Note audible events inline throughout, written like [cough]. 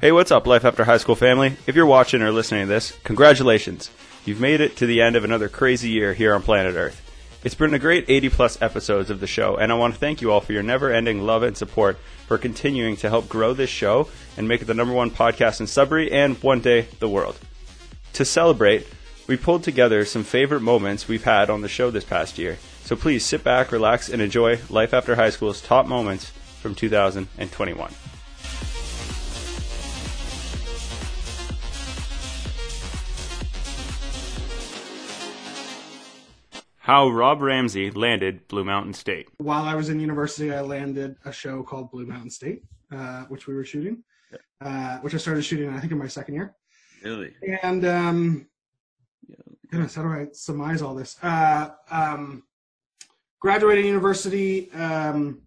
Hey, what's up, Life After High School family? If you're watching or listening to this, congratulations. You've made it to the end of another crazy year here on planet Earth. It's been a great 80 plus episodes of the show, and I want to thank you all for your never ending love and support for continuing to help grow this show and make it the number one podcast in Sudbury and one day the world. To celebrate, we pulled together some favorite moments we've had on the show this past year. So please sit back, relax, and enjoy Life After High School's top moments from 2021. How Rob Ramsay landed Blue Mountain State. While I was in university, I landed a show called Blue Mountain State, uh, which we were shooting, uh, which I started shooting, I think, in my second year. Really? And um, goodness, how do I surmise all this? Uh, um, graduated university, um,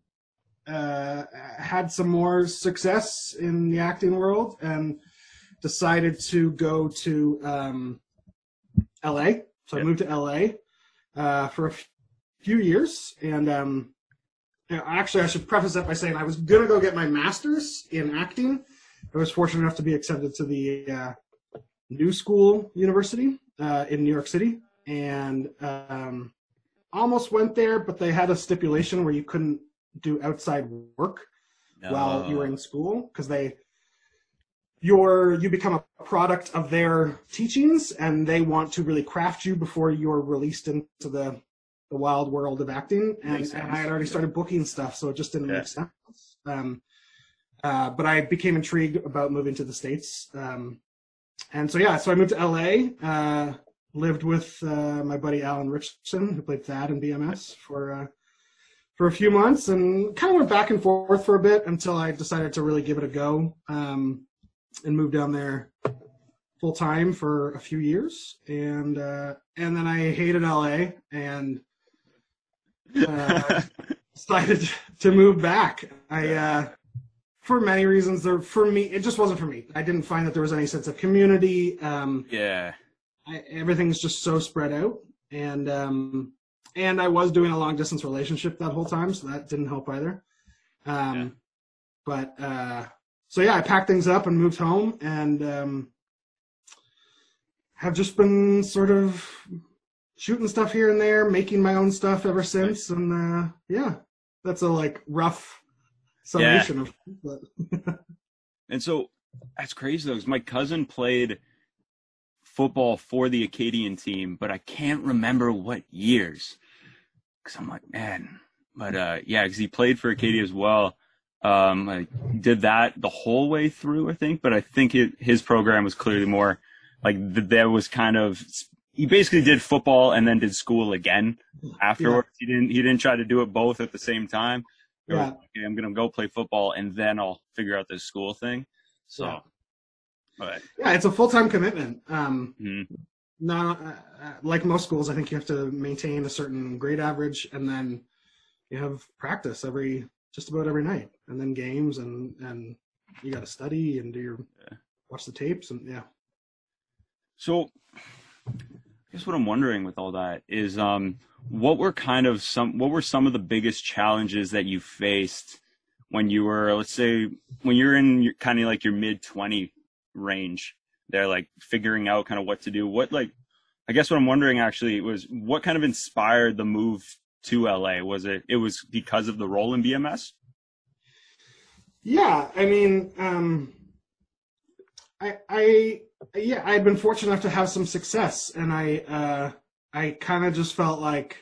uh, had some more success in the acting world, and decided to go to um, LA. So I moved to LA uh, for a f- few years, and um, actually, I should preface that by saying I was gonna go get my master's in acting. I was fortunate enough to be accepted to the uh, New School University uh, in New York City, and um, almost went there, but they had a stipulation where you couldn't do outside work while you were in school because they you're you become a product of their teachings and they want to really craft you before you're released into the the wild world of acting. And, and i had already started booking stuff so it just didn't Yeah. make sense. Um, uh, but i became intrigued about moving to the states. Um, and so yeah so i moved to la uh, lived with uh, my buddy alan ritchson who played thad in bms for uh, for a few months and kind of went back and forth for a bit until I decided to really give it a go. Um, and moved down there full time for a few years and uh, and then I hated LA and uh, [laughs] decided to move back. I uh, for many reasons there for me it just wasn't for me. I didn't find that there was any sense of community. Um, yeah. I, everything's just so spread out and um and i was doing a long distance relationship that whole time so that didn't help either um Yeah. but uh so yeah i packed things up and moved home and um have just been sort of shooting stuff here and there making my own stuff ever since and uh yeah that's a like rough summation of but [laughs] And so that's crazy though, because my cousin played football for the Acadian team, but I can't remember what years. Cause I'm like, man, but uh, yeah, cause he played for Acadia as well. Um, I did that the whole way through, I think, but I think it, his program was clearly more like th- there was kind of, he basically did football and then did school again afterwards. He didn't, he didn't try to do it both at the same time. It was, Yeah. okay, I'm gonna go play football and then I'll figure out this school thing. So, Yeah. but yeah it's a full-time commitment um mhm, No, uh, uh, like most schools, I think you have to maintain a certain grade average, and then you have practice every just about every night, and then games, and and you got to study and do your Yeah. watch the tapes, and yeah. so I guess what I'm wondering with all that is, um, what were kind of some, what were some of the biggest challenges that you faced when you were, let's say, when you're in your, kind of like your mid 20 range there, like figuring out kind of what to do? What, like, I guess what I'm wondering actually was what kind of inspired the move to LA? Was it, it was because of the role in BMS? Yeah, I mean, um, I, I, yeah, I had been fortunate enough to have some success, and I, uh, I kind of just felt like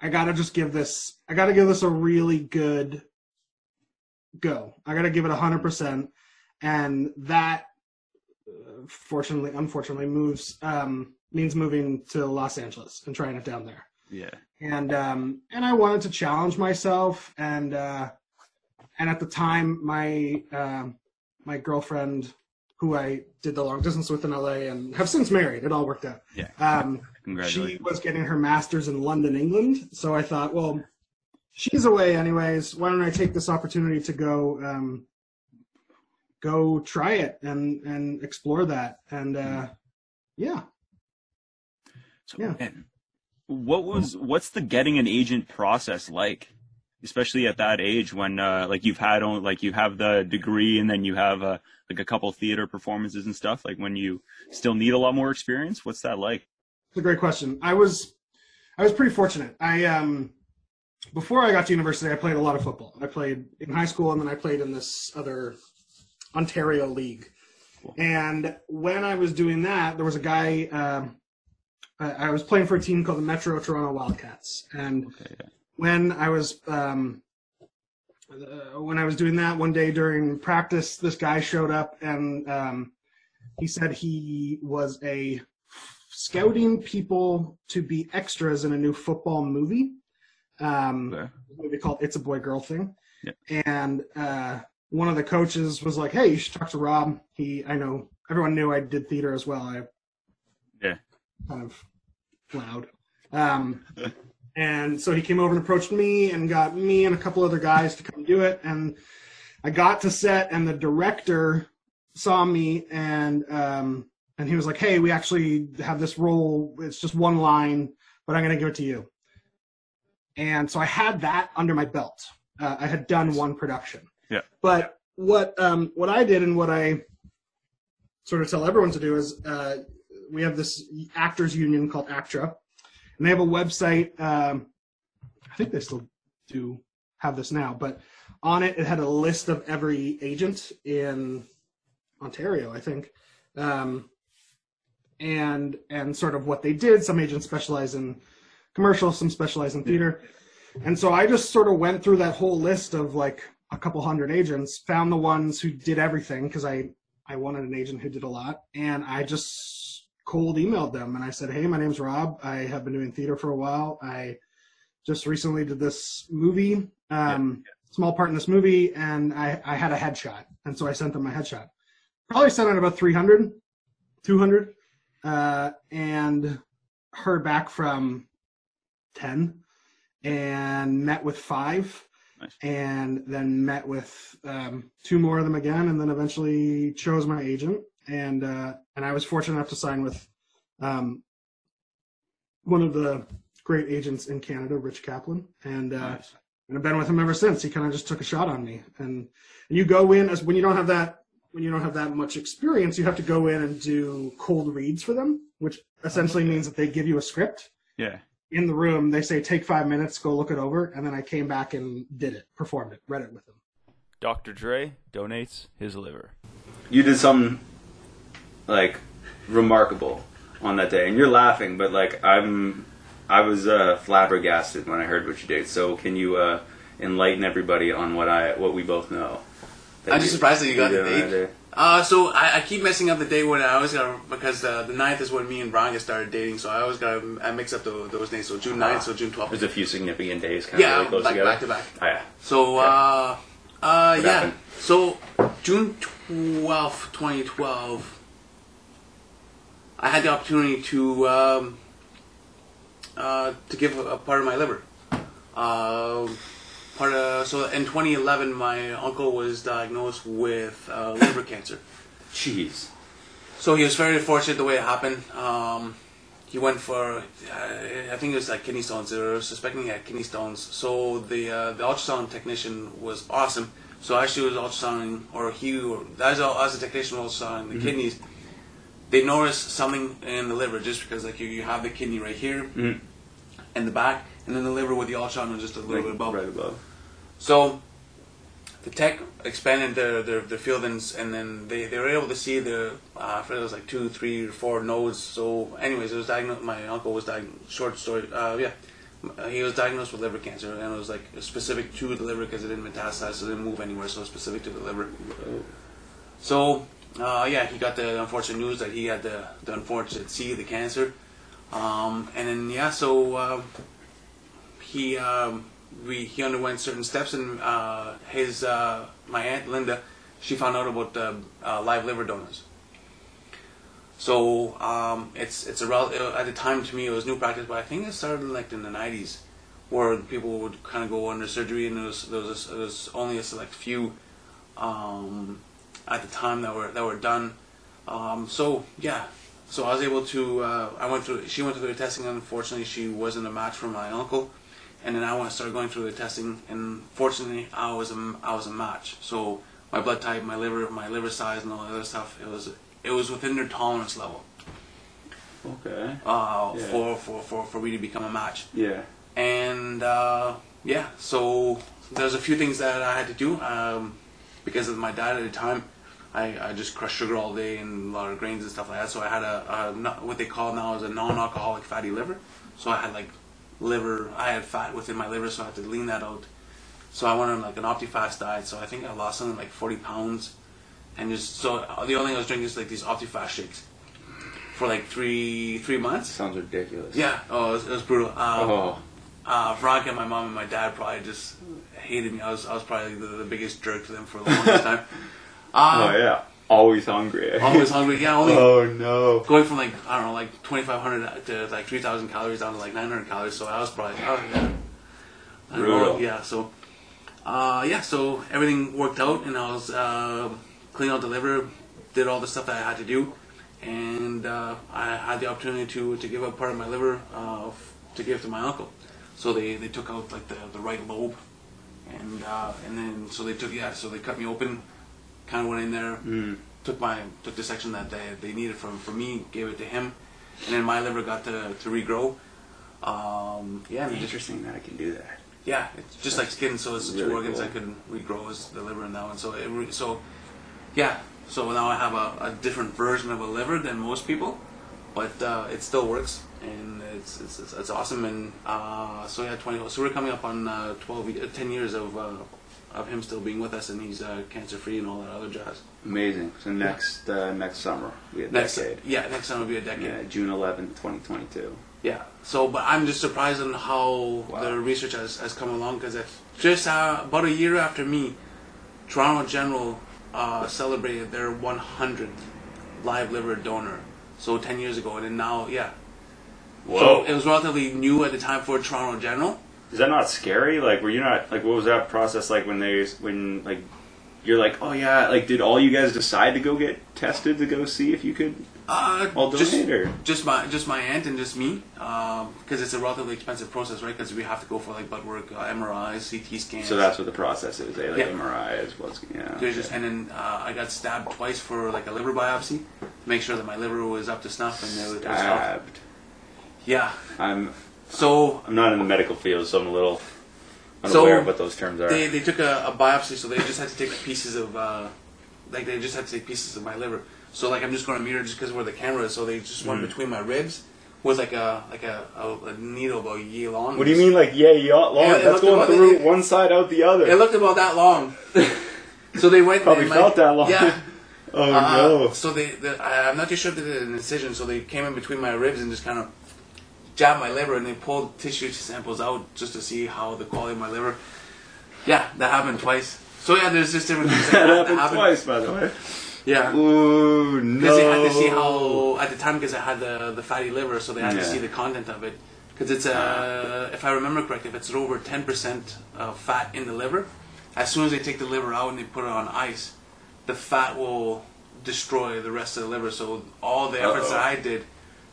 I gotta just give this, I gotta give this a really good go. I gotta give it hundred percent, and that, fortunately, unfortunately, moves um, means moving to Los Angeles and trying it down there Yeah. and um, and I wanted to challenge myself, and uh, and at the time, my um my girlfriend, who I did the long distance with in LA, and have since married, it all worked out. Yeah. Um, she was getting her master's in London, England, so I thought, well, she's away anyways. Why don't I take this opportunity to go um, go try it and and explore that? And uh, yeah, So, Yeah. man, what was what's the getting an agent process like? especially at that age when uh, like you've had on, like you have the degree and then you have uh, like a couple theater performances and stuff. Like when you still need a lot more experience, what's that like? It's a great question. I was I was pretty fortunate. I um before I got to university, I played a lot of football. I played in high school and then I played in this other Ontario league. Cool. And when I was doing that, there was a guy. Um, I I was playing for a team called the Metro Toronto Wildcats, and Okay, yeah. when I was um, uh, when I was doing that one day during practice, this guy showed up and um, he said he was a scouting people to be extras in a new football movie. Um, Okay. movie called "It's a Boy Girl Thing," Yeah. and uh, one of the coaches was like, "Hey, you should talk to Rob. He, I know everyone knew I did theater as well. I Yeah. kind of loud. Um, and so he came over and approached me and got me and a couple other guys to come do it. And I got to set, and the director saw me and um, and he was like, "Hey, we actually have this role. It's just one line, but I'm going to give it to you." And so I had that under my belt. Uh, I had done one production. Yeah. But what um, what I did and what I sort of tell everyone to do is uh, we have this actors union called ACTRA, and they have a website. Um, I think they still do have this now, but on it it had a list of every agent in Ontario, I think, um, and and sort of what they did. Some agents specialize in commercial, some specialize in theater, and so I just sort of went through that whole list of like a couple hundred agents, found the ones who did everything because I I wanted an agent who did a lot, and I just cold emailed them and I said, "Hey, my name's Rob. I have been doing theater for a while. I just recently did this movie, um, small part in this movie, and I, I had a headshot, and so I sent them my headshot. Probably sent out about 300, 200, uh, and heard back from 10, and met with five. Nice. and then met with um, two more of them again, and then eventually chose my agent. And uh, and I was fortunate enough to sign with um, one of the great agents in Canada, Rich Kaplan, and uh, Nice. and I've been with him ever since. He kind of just took a shot on me, and, and you go in as when you don't have that when you don't have that much experience, you have to go in and do cold reads for them, which essentially means that they give you a script Yeah. in the room. They say take five minutes, go look it over, and then I came back and did it, performed it, read it with them. Dr. Dre donates his liver. you did something like remarkable on that day, and you're laughing, but like I'm, I was uh, flabbergasted when I heard what you did. So can you uh, enlighten everybody on what I what we both know? I'm just you- surprised that you got the date. Uh, so I, I keep messing up the date when I always got because uh, the 9th is when me and Brian get started dating, so I always got I mix up the, those days. So June 9th, so June 12th. There's a few significant days kind of Yeah, really close back, together. back to back. Oh, yeah. So uh, uh, yeah. happened? So June 12th, 2012, I had the opportunity to um, uh, to give a, a part of my liver. Uh, part of so in 2011, my uncle was diagnosed with uh, liver cancer. Jeez. So he was very fortunate the way it happened. Um, he went for, uh, I think it was like kidney stones. They were suspecting he had kidney stones. So the uh, the ultrasound technician was awesome. So actually, was ultrasounding, or he, or, as a, as a technician was ultrasounding the kidneys. They noticed something in the liver just because like you, you have the kidney right here, Mhm. in the back, and then the liver with the ultrasound was just a little bit above. Right above. So the tech expanded their, their, their field and, and then they, they were able to see the uh, it was like two, three, or four nodes. So, anyways, it was diagnosed. My uncle was diagnosed. Short story. Uh, yeah, he was diagnosed with liver cancer, and it was like specific to the liver because it didn't metastasize, so it didn't move anywhere. So it specific to the liver. So, uh, yeah, he got the unfortunate news that he had the, the unfortunate C, the cancer. Um, and then yeah, so um, he um, we he underwent certain steps, and uh, his uh, my aunt Linda, she found out about uh, live liver donors. So um, it's it's a rel- uh, at the time to me it was new practice, but I think it started like in the '90s, where people would kind of go under surgery, and there was there was, there was only a select few um, at the time that were that were done. Um, so yeah, so I was able to. Uh, I went through. She went through the testing. Unfortunately, she wasn't a match for my uncle, and then I went started going through the testing, and fortunately, I was a I was a match. So my blood type, my liver, my liver size, and all the other stuff, it was it was within their tolerance level Okay. uh, Yeah. for, for, for, for me to become a match. Yeah. And uh, yeah, so there's a few things that I had to do um, because of my diet at the time. I, I just crushed sugar all day and a lot of grains and stuff like that. So I had a, a what they call now is a non-alcoholic fatty liver. So I had like liver, I had fat within my liver, so I had to lean that out. So I went on like an OptiFast diet. So I think I lost something like 40 pounds, and just so the only thing I was drinking is like these OptiFast shakes for like three three months. Sounds ridiculous. Yeah, oh, it was, it was brutal. Um, Oh. Uh, Veronica, my mom, and my dad probably just hated me. I was I was probably the, the biggest jerk to them for the longest time. [laughs] Oh Um, yeah. Always hungry. Always hungry. Yeah, only [laughs] oh no. going from like I don't know, like twenty five hundred to like three thousand calories down to like nine hundred calories. So I was probably oh yeah, I know, yeah. So uh, yeah, so everything worked out, and I was uh, cleaning out the liver, did all the stuff that I had to do, and uh, I had the opportunity to to give up part of my liver uh, to give to my uncle. So they, they took out like the, the right lobe, and uh, and then so they took yeah, so they cut me open, kind of went in there, Mm. took my took the section that they, they needed from from me, gave it to him, and then my liver got to, to regrow. Um, yeah, it just Interesting that I can do that. yeah, it's just like skin, so it's Really two organs cool. that can regrow as the liver and that one. So it re- so yeah, so now I have a, a different version of a liver than most people, but uh, it still works and it's it's, it's, it's awesome. And uh, so yeah, twenty. So we're coming up on uh, 12, uh, 10 years of uh, of him still being with us, and he's uh, cancer free and all that other jazz. Amazing. So next uh, next summer we have Next, decade. yeah, next time will be a decade. Yeah, June eleventh, twenty twenty two. Yeah. So, but I'm just surprised on how Wow. the research has, has come along because just uh, about a year after me, Toronto General uh, celebrated their 100th live liver donor. So 10 years ago, and then now, yeah. So it was relatively new at the time for Toronto General. Is that not scary? Like, were you not like? What was that process like when they when like you're like, oh yeah, like did all you guys decide to go get tested to go see if you could Uh, all just, or? just my just my aunt and just me, because it's a relatively expensive process, right? Because we have to go for like blood work, uh, MRIs, CT scans. So that's what the process is. They like Yeah. MRI is what's yeah. There's just, and then uh, I got stabbed twice for like a liver biopsy to make sure that my liver was up to snuff and it was, it was stabbed. Yeah. I'm So I'm not in the medical field, so I'm a little So, unaware of what those terms are. they, they took a, a biopsy, so they just had to take pieces of uh, like they just had to take pieces of my liver. So like I'm just going to mirror just because where the camera is. So they just went Mm. between my ribs with like a like a, a, a needle about yay long. what do you mean, like yeah, long? Yeah, it That's going through it- one side out the other. It looked about that long. [laughs] so they went. Probably felt that long. Yeah. [laughs] oh Uh, no. So they, the, I- I'm not too sure if they did an incision. So they came in between my ribs and just kind of jabbed my liver, and they pulled tissue samples out just to see how the quality of my liver. Yeah, that happened twice. So yeah, there's just different things [laughs] That that, happened happen. twice, by the way. Yeah. Ooh no. Because they had to see how at the time because I had the the fatty liver, so they had to see the content of it. Because it's uh, if I remember correctly, if it's over ten percent of fat in the liver, as soon as they take the liver out and they put it on ice, the fat will destroy the rest of the liver. So all the efforts that Uh-oh. I did,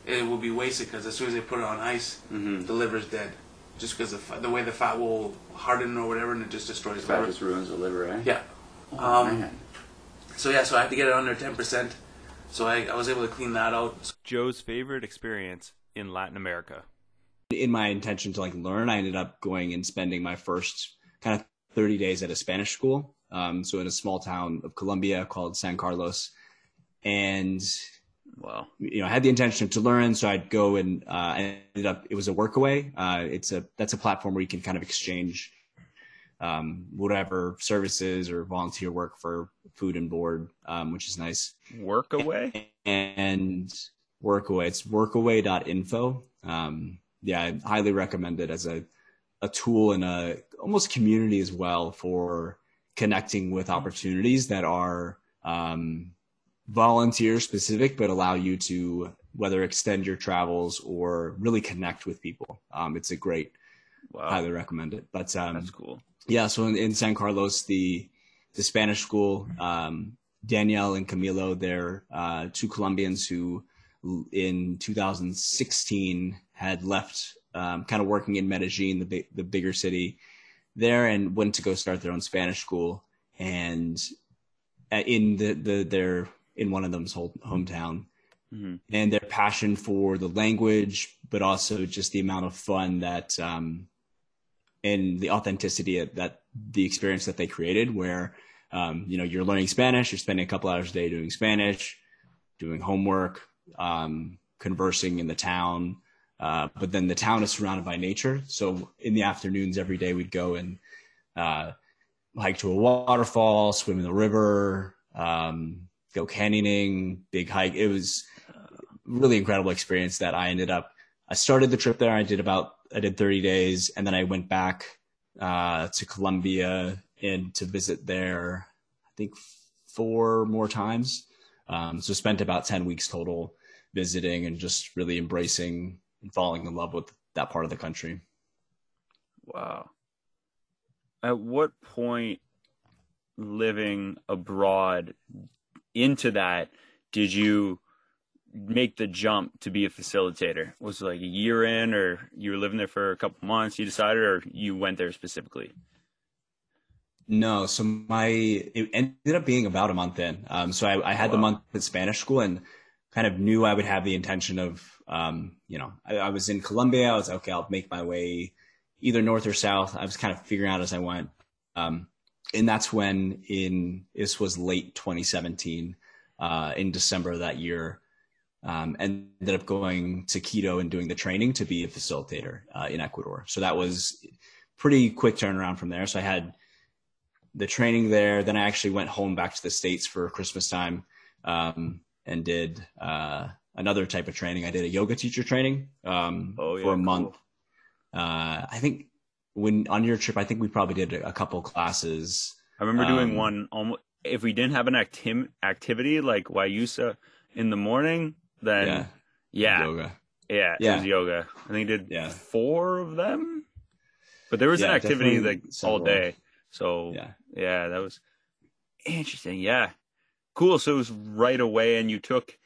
it will be wasted because as soon as they put it on ice, Mhm. the liver's dead. Just because the, the way the fat will harden or whatever, and it just destroys the Fat liver. just ruins the liver, eh? Yeah. Oh, Um, man. So yeah, so I had to get it under ten percent. So I, I was able to clean that out. Joe's favorite experience in Latin America. in my intention to like learn, I ended up going and spending my first kind of 30 days at a Spanish school. Um, so in a small town of Colombia called San Carlos. And, Wow. you know, I had the intention to learn. So I'd go and, uh, I ended up, it was a workaway. Uh, it's a, that's a platform where you can kind of exchange, um, whatever services or volunteer work for food and board, um, which is nice Workaway and Workaway. It's workaway.info. Um, yeah, I highly recommend it as a, a tool and a almost community as well for connecting with opportunities that are um, volunteer specific, but allow you to whether extend your travels or really connect with people. Um, it's a great, Wow. highly recommend it. But um, That's cool. yeah, so in, in San Carlos, the the Spanish school, um, Danielle and Camilo, they're uh, two Colombians who, in 2016, had left um, kind of working in Medellin, the the bigger city there, and went to go start their own Spanish school. And uh, in the, the their in one of them's whole hometown, mm-hmm. and their passion for the language, but also just the amount of fun that um, and the authenticity that the experience that they created, where um, you know you're learning Spanish, you're spending a couple hours a day doing Spanish, doing homework, um, conversing in the town. Uh, but then the town is surrounded by nature. So in the afternoons, every day we'd go and uh, hike to a waterfall, swim in the river, um, go canyoning, big hike. It was really incredible experience that I ended up. I started the trip there. I did about I did 30 days, and then I went back uh, to Colombia and to visit there. I think four more times. Um, so spent about 10 weeks total visiting and just really embracing and falling in love with that part of the country. Wow. At what point living abroad into that did you make the jump to be a facilitator? Was it like a year in, or you were living there for a couple months? You decided, or you went there specifically? No, so my it ended up being about a month in. Um, so I, I had wow. the month at Spanish school and kind of knew I would have the intention of, um, you know, I, I was in Colombia. I was okay. I'll make my way either north or south. I was kind of figuring out as I went. Um, and that's when in this was late 2017, uh, in December of that year, um, ended up going to Quito and doing the training to be a facilitator uh, in Ecuador. So that was pretty quick turnaround from there. So I had the training there. Then I actually went home back to the States for Christmas time um, and did uh, another type of training. I did a yoga teacher training um, oh, yeah, for a month. Cool. Uh, I think when on your trip, I think we probably did a couple classes. I remember doing um, one almost. If we didn't have an acti- activity like Guayusa in the morning, then yeah, yeah, yoga. Yeah, yeah, it was yoga. I think I did yeah. four of them, but there was yeah, an activity like all day. So yeah, yeah, that was interesting. Yeah, cool. So it was right away, and you took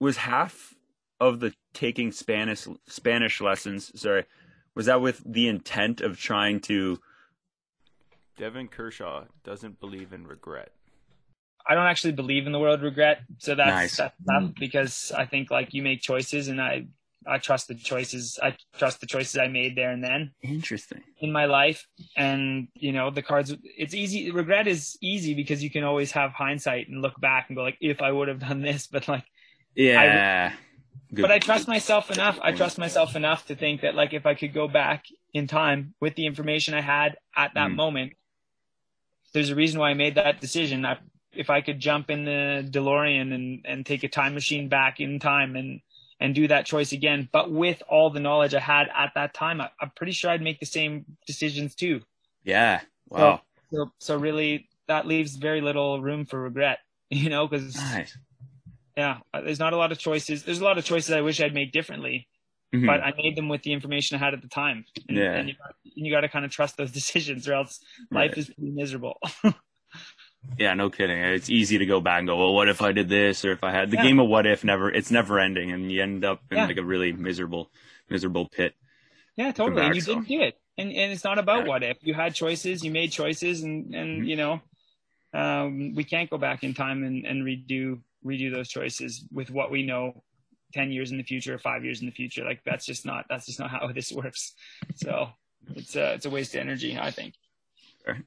was half of the taking Spanish Spanish lessons. Sorry, was that with the intent of trying to? Devin Kershaw doesn't believe in regret. I don't actually believe in the word regret. So that's nice. that's tough because I think like you make choices and I I trust the choices. I trust the choices I made there and then. Interesting. In my life. And, you know, the cards, it's easy. Regret is easy because you can always have hindsight and look back and go, like, if I would have done this, [laughs] but like, yeah. I, but I trust myself enough. I trust myself enough to think that, like, if I could go back in time with the information I had at that mm. moment, there's a reason why I made that decision. I if I could jump in the DeLorean and, and take a time machine back in time and, and do that choice again, but with all the knowledge I had at that time, I, am pretty sure I'd make the same decisions too. Yeah. Wow. So, so, so really that leaves very little room for regret, [laughs] you know, because nice. Yeah, there's not a lot of choices. There's a lot of choices I wish I'd made differently, mm-hmm. but I made them with the information I had at the time. And, yeah. And you, you got to kind of trust those [laughs] decisions or else life right. is miserable. [laughs] Yeah, no kidding. It's easy to go back and go, well, what if I did this, or if I had the yeah. game of what if never. It's never ending, and you end up in yeah. like a really miserable, miserable pit. Yeah, totally. Back, and you so. didn't do it, and and it's not about yeah. what if. You had choices, you made choices, and and mm-hmm. you know, um, we can't go back in time and and redo redo those choices with what we know 10 years in the future five years in the future like that's just not that's just not how [laughs] this works so it's a it's a waste of energy i think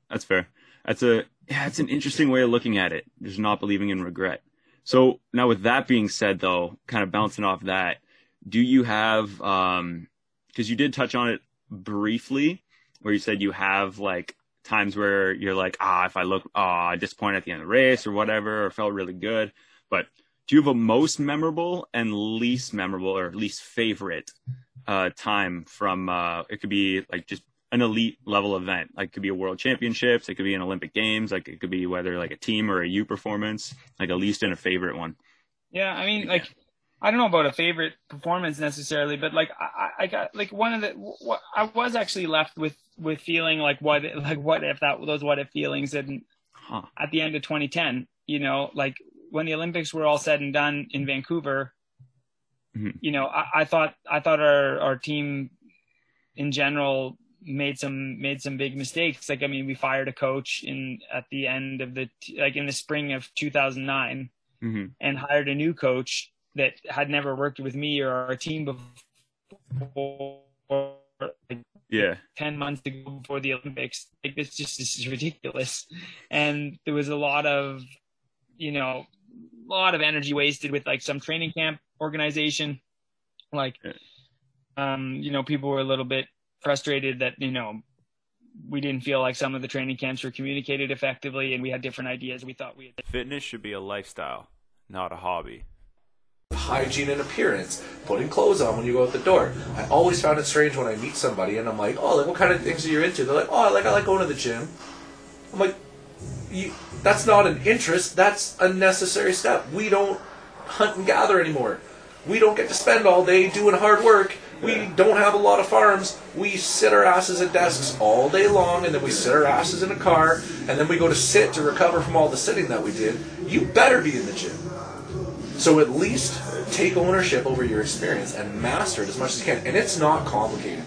that's fair that's a it's an interesting way of looking at it. Just not believing in regret. So now, with that being said, though, kind of bouncing off that, do you have um because you did touch on it briefly, where you said you have like times where you're like, ah, if I look, ah, disappointed at the end of the race or whatever, or felt really good. But do you have a most memorable and least memorable or least favorite uh, time from? Uh, it could be like just an elite level event. Like it could be a world championships, it could be an Olympic games, like it could be whether like a team or a U performance, like a least and a favorite one. Yeah, I mean, like I don't know about a favorite performance necessarily, but like I, I got like one of the what I was actually left with with feeling like what [laughs] like what if that those what if feelings and huh. at the end of 2010, you know, like when the Olympics were all said and done in Vancouver, Mhm. you know, I, I thought I thought our our team in general made some made some big mistakes. Like I mean, we fired a coach in at the end of the like in the spring of 2009 hmm and hired a new coach that had never worked with me or our team before. Like Yeah. 10 months to go before the Olympics. Like this just this is ridiculous. And there was a lot of, you know, a lot of energy wasted with like some training camp organization. Like um, you know, people were a little bit frustrated that, you know, we didn't feel like some of the training camps were communicated effectively and we had different ideas we thought we had Fitness should be a lifestyle, not a hobby. hygiene and appearance, putting clothes on when you go out the door. I always found it strange when I meet somebody and I'm like, oh, like what kind of things are you into? They're like, oh, I like I like going to the gym. I'm like, you, that's not an interest. That's a necessary step. We don't hunt and gather anymore. We don't get to spend all day doing hard work. We don't have a lot of farms. We sit our asses at desks all day long, and then we sit our asses in a car, and then we go to sit to recover from all the sitting that we did. You better be in the gym. So at least take ownership over your experience and master it as much as you can. And it's not complicated.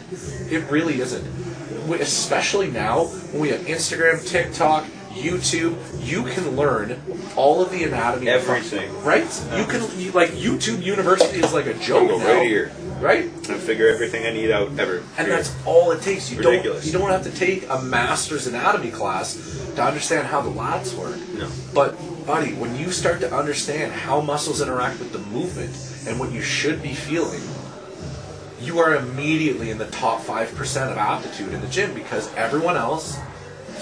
It really isn't. We- Especially now when we have Instagram, TikTok, YouTube, you can learn all of the anatomy. Everything. Right? You can you, like YouTube University is like a joke Go now, right here right? and figure everything I need out ever. And that's all it takes. You Ridiculous. don't you don't have to take a master's anatomy class to understand how the lats work. No. But buddy, when you start to understand how muscles interact with the movement and what you should be feeling, you are immediately in the top five percent of aptitude in the gym because everyone else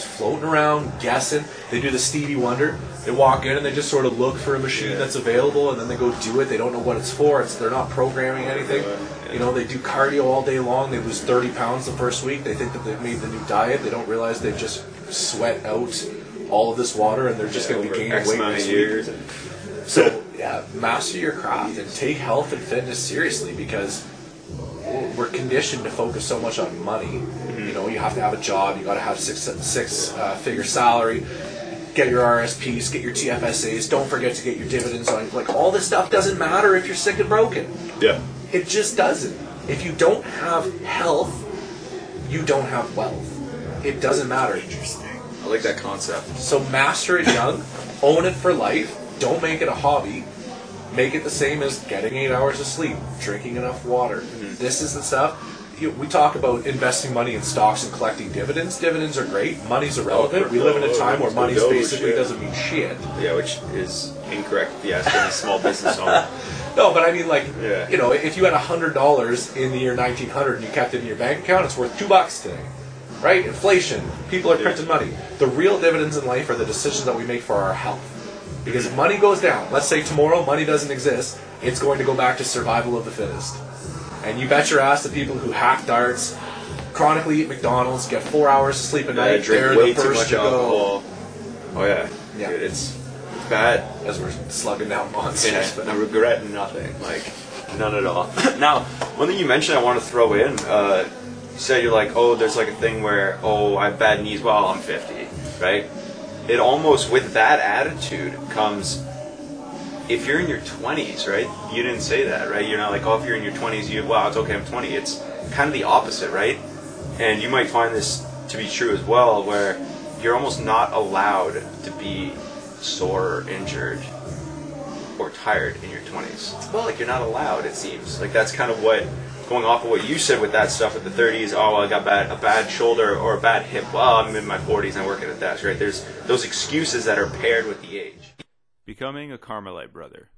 is floating around guessing. They do the Stevie Wonder. They walk in and they just sort of look for a machine that's available, and then they go do it. They don't know what it's for. It's they're not programming anything. You know, they do cardio all day long. They lose 30 pounds the first week. They think that they've made the new diet. They don't realize they just sweat out all of this water, and they're just going to be gaining X weight next of week. So yeah, master your craft and take health and fitness seriously because we're conditioned to focus so much on money. You know, you have to have a job. You got to have six six uh, figure salary. Get your RSPs, get your TFSAs. Don't forget to get your dividends on. Like all this stuff doesn't matter if you're sick and broken. Yeah. It just doesn't. If you don't have health, you don't have wealth. It doesn't matter. Interesting. I like that concept. So master it young, own it for life. Don't make it a hobby. Make it the same as getting eight hours of sleep, drinking enough water. This is the stuff. You, we talk about investing money in stocks and collecting dividends. Dividends are great. Money's irrelevant. We live in a oh, time where money basically doesn't mean shit. Yeah, which is incorrect you ask any small business owner. [laughs] No, but I mean, like, Yeah. you know, if you had hundred dollars in the year 1900 and you kept it in your bank account, it's worth two bucks today, right? Inflation, people are printing money. The real dividends in life are the decisions that we make for our health. Because if money goes down, let's say tomorrow money doesn't exist, it's going to go back to survival of the fittest. And you bet your ass the people who hack darts, chronically eat McDonald's, get four hours of sleep a night, drink they're way the too first much to go. alcohol. Oh yeah, Yeah. Dude, it's it's bad. As we're slugging down monsters. Yeah, but- I regret nothing. Like none at all. [laughs] now, one thing you mentioned I want to throw in. Uh, you said you're like, oh, there's like a thing where, oh, I have bad knees while I'm 50, right? It almost with that attitude comes. If you're in your 20s, right? You didn't say that, right? You're not like, oh, if you're in your 20s, you wow, it's okay, I'm 20. It's kind of the opposite, right? And you might find this to be true as well, where you're almost not allowed to be sore or injured or tired in your 20s. Well, like you're not allowed, it seems. Like that's kind of what, going off of what you said with that stuff with the 30s, oh, I got bad, a bad shoulder or a bad hip. Well, I'm in my 40s and I work at a desk, right? There's those excuses that are paired with the age. Becoming a Carmelite brother.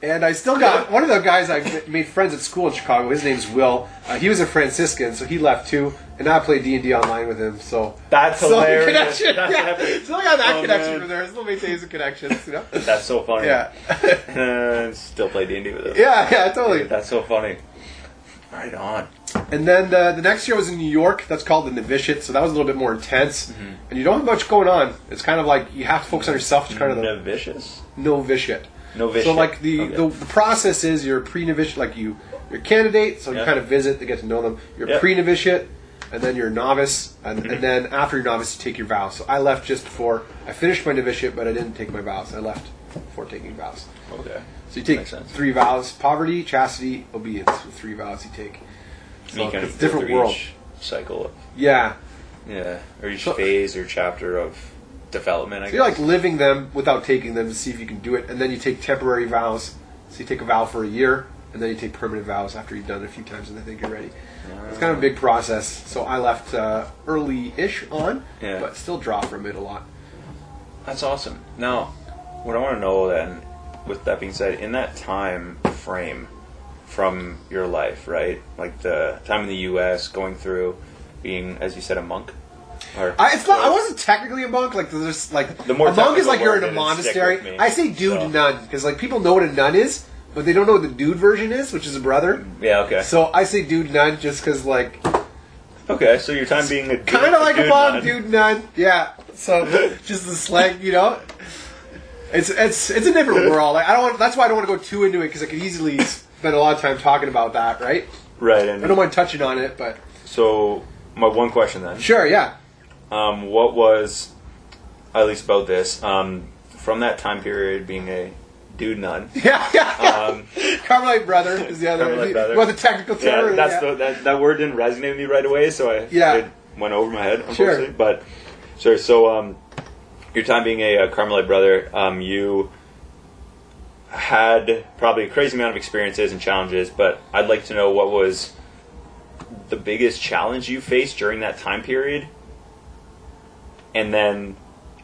And I still got one of the guys I made friends at school in Chicago. His name's Will. Uh, he was a Franciscan, so he left too. And now I play D and D online with him. So That's still hilarious. Connection, That's yeah. epic. Still got that Oh, connection man. from there. Still maintains the connections. You know. That's so funny. Yeah. Uh, [laughs] [laughs] still play D&D with him. yeah, yeah, totally. That's so funny. Right on. And then uh, the next year was in New York. That's called the Novitiate. So that was a little bit more intense. And you don't have much going on. It's kind of like you have to focus on yourself. It's kind of the Novitious? novitiate. Novitiate. So like the, Okay. the the process is you're pre-novitiate, like you you're a candidate, so you Yeah. kind of visit to get to know them. You're Yeah. pre-novitiate, and then you're a novice, and, Mm-hmm. and then after you're novice, you take your vows. So I left just before I finished my novitiate, but I didn't take my vows. I left before taking vows. Okay. So you take Makes sense. three vows: poverty, chastity, obedience. With three vows you take. you kind it's of a different go through world. each cycle. Of, Yeah. yeah, or each So- phase or chapter of development. I So guess. you're like living them without taking them to see if you can do it, and then you take temporary vows. So you take a vow for a year, and then you take permanent vows after you've done it a few times, and I think you're ready. It's kind of a big process. So I left uh, early-ish on, Yeah. but still draw from it a lot. That's awesome. Now, what I want to know then, with that being said, in that time frame from your life, right? Like the time in the U.S., going through being, as you said, a monk. Or I, it's not. I wasn't technically a monk. Like there's like The more a monk is like you're in a monastery. I say dude so. nun because like people know what a nun is, but they don't know what the dude version is, which is a brother. Yeah. Okay. So I say dude nun just because like okay. So your time being a kind of like a monk, nun. dude nun. Yeah. So [laughs] just the slang, you know. It's it's it's a different [laughs] world. Like, I don't want. That's why I don't want to go too into it because I could easily spend a lot of time talking about that. Right. Right. And I don't mind touching on it, but so my one question then. sure. Yeah. Um, what was, at least about this, um, from that time period being a dude nun? Yeah. [laughs] Yeah. yeah. Um, Carmelite brother is the other. Carmelite brother. Well, the technical yeah, term. that's yeah. The, that that word didn't resonate with me right away, so I Yeah. it went over my head, Sure. unfortunately. But sure. So, um, your time being a, uh Carmelite brother, um, you had probably a crazy amount of experiences and challenges. But I'd like to know what was the biggest challenge you faced during that time period, and then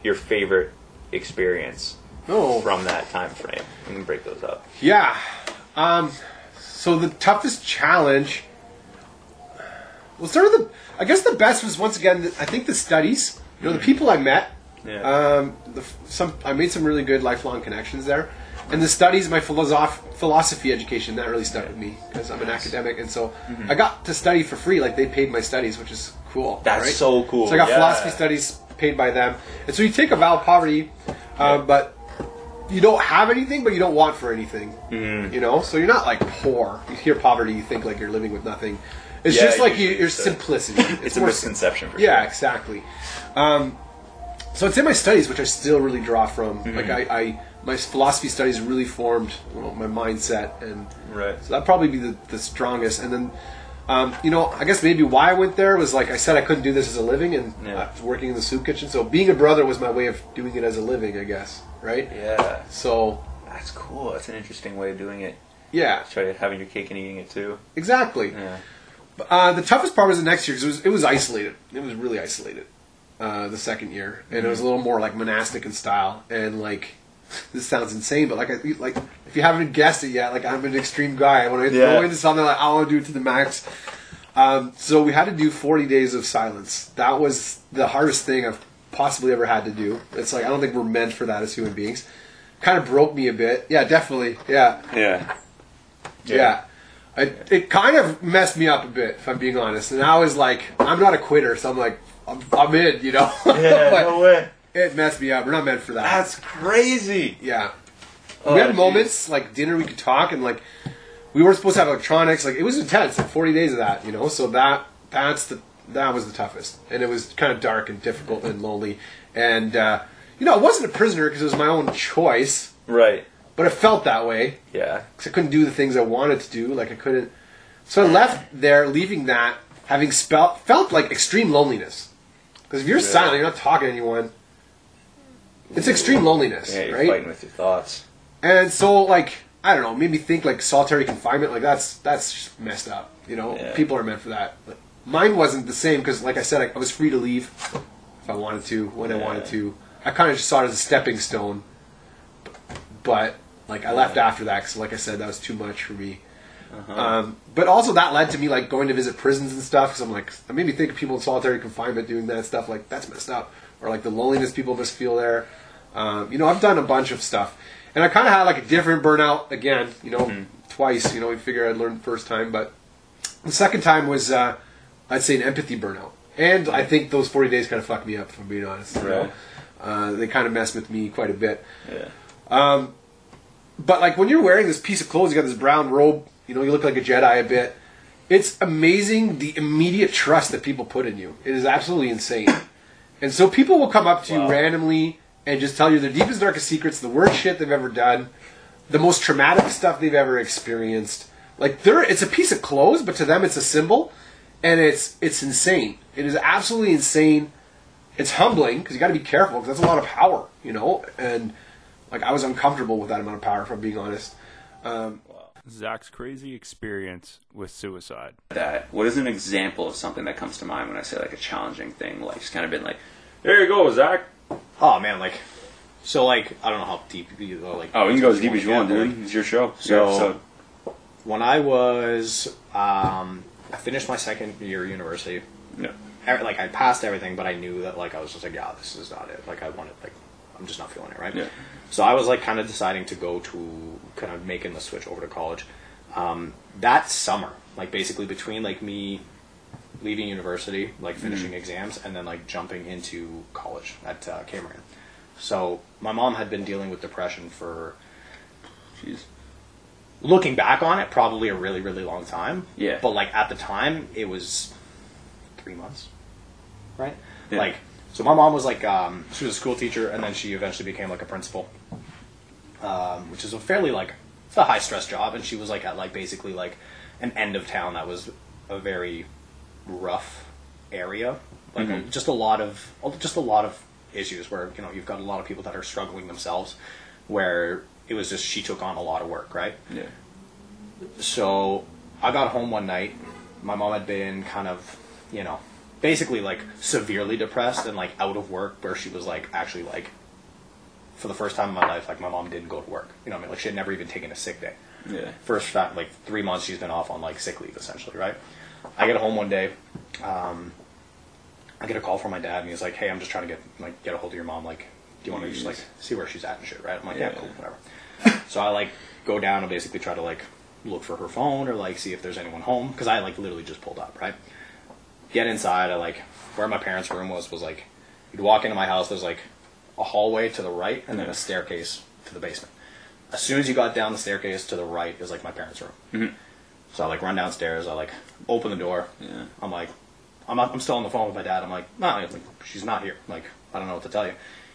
your favorite experience Oh. from that time frame. We can break those up. Yeah. Um, so the toughest challenge. Well, sort of the. I guess the best was once again. I think the studies. You know, the people I met. Yeah. Um, the, some I made some really good lifelong connections there, and the studies, my philosoph- philosophy education, that really stuck with me because I'm an academic, and so I got to study for free. Like they paid my studies, which is cool. Mm-hmm. That's right? so cool. So I got yeah. philosophy studies paid by them, and so you take a vow of poverty, uh, but you don't have anything, but you don't want for anything. Mm-hmm. You know, so you're not like poor. You hear poverty, you think like you're living with nothing. It's Yeah, just like you, your simplicity. [laughs] It's a more misconception for yeah, sure. exactly. Um, so it's in my studies, which I still really draw from. Mm-hmm. Like I, I, my philosophy studies really formed well, my mindset, and Right. so that'd probably be the, the strongest. And then, um, you know, I guess maybe why I went there was like I said I couldn't do this as a living, and Yeah. I was working in the soup kitchen. So being a brother was my way of doing it as a living, I guess. Right. Yeah. So That's cool. That's an interesting way of doing it. yeah, Try having your cake and eating it too. exactly. Yeah. Uh, the toughest part was the next year because it was it was isolated. It was really isolated. Uh, the second year, and it was a little more like monastic in style, and like [laughs] this sounds insane, but like I like if you haven't guessed it yet, like I'm an extreme guy. When I Yeah. go into something, like I want to do it to the max. Um, so we had to do 40 days of silence. That was the hardest thing I've possibly ever had to do. It's like I don't think we're meant for that as human beings. Kind of broke me a bit. Yeah, definitely. Yeah. Yeah. Yeah. It, it kind of messed me up a bit, if I'm being honest. And I was like, I'm not a quitter, so I'm like, I'm, I'm in, you know? Yeah. [laughs] No way. it messed me up. We're not meant for that. That's crazy. yeah. Oh, we had geez. moments, like dinner, we could talk, and like, we weren't supposed to have electronics. Like, it was intense, like 40 days of that, you know? So that, that's the, that was the toughest. And it was kind of dark and difficult and lonely. And, uh, you know, I wasn't a prisoner because it was my own choice, Right. but it felt that way. Yeah. because I couldn't do the things I wanted to do. Like I couldn't. So I left there, leaving that, having spelt, felt like extreme loneliness. Because if you're silent, you're not talking to anyone. It's extreme loneliness, Yeah. You're right? fighting with your thoughts. And so, like, I don't know, made me think like solitary confinement. Like that's that's just messed up. You know, Yeah. people are meant for that. But mine wasn't the same because, like I said, I, I was free to leave if I wanted to, when I wanted to. I kind of just saw it as a stepping stone. But like I left after that because, like I said, that was too much for me. Uh-huh. Um, but also that led to me like going to visit prisons and stuff because I'm like, it made me think of people in solitary confinement doing that stuff. Like that's messed up, or like the loneliness people must feel there. Um, you know, I've done a bunch of stuff, and I kind of had like a different burnout again. You know, Mm-hmm. twice. You know, we figured I'd learned the first time, but the second time was uh, I'd say an empathy burnout, and I think those 40 days kind of fucked me up. If I'm being honest, you know? Uh, they kind of messed with me quite a bit. Yeah. But like when you're wearing this piece of clothes, you got this brown robe. You know, you look like a Jedi a bit. It's amazing the immediate trust that people put in you. It is absolutely insane. And so people will come up to Wow. you randomly and just tell you their deepest, darkest secrets, the worst shit they've ever done, the most traumatic stuff they've ever experienced. Like they're it's a piece of clothes, but to them it's a symbol, and it's it's insane. It is absolutely insane. It's humbling because you got to be careful because that's a lot of power, you know. And like I was uncomfortable with that amount of power, if I'm being honest. Um, Zach's crazy experience with suicide. that. What is an example of something that comes to mind when I say like a challenging thing? Like it's kind of been like, there you go, Zach. Oh man, like so like I don't know how deep you go like Oh, you can go as deep as you want, dude. It's your show. So- Your when I was um I finished my second year of university. Yeah. Like I passed everything, but I knew that like I was just like, yeah, this is not it. Like I wanted like I'm just not feeling it, right? Yeah. So I was like kind of deciding to go to kind of making the switch over to college. Um, that summer, like basically between like me leaving university, like finishing exams, and then like jumping into college at uh, Cambrian. So my mom had been dealing with depression for Jeez. looking back on it, probably a really, really long time. Yeah. But like at the time, it was three months, right? Yeah. Like, so my mom was like, um, she was a school teacher, and then she eventually became like a principal, um, which is a fairly like it's a high stress job, and she was like at like basically like an end of town that was a very rough area, like Mhm. just a lot of just a lot of issues where you know you've got a lot of people that are struggling themselves, where it was just she took on a lot of work, right? Yeah. so I got home one night. My mom had been kind of, you know, basically like severely depressed and like out of work, where she was like actually like, for the first time in my life, like my mom didn't go to work. You know, what I mean, like she had never even taken a sick day. Yeah. First fact, like three months she's been off on like sick leave essentially, right? I get home one day, um, I get a call from my dad, and he's like, "Hey, I'm just trying to get like get a hold of your mom. Like, do you want to just like see where she's at and shit, right?" I'm like, "Yeah, Yeah. cool, whatever." [laughs] so I like go down and basically try to like look for her phone or like see if there's anyone home because I like literally just pulled up, right? Get inside. I like where my parents' room was was like you'd walk into my house. There's like a hallway to the right and then a staircase to the basement. As soon as you got down the staircase to the right is like my parents' room. Mhm. So I like run downstairs. I like open the door. Yeah. I'm like, I'm, not, I'm still on the phone with my dad. I'm like, no, like, she's not here. Like, I don't know what to tell you.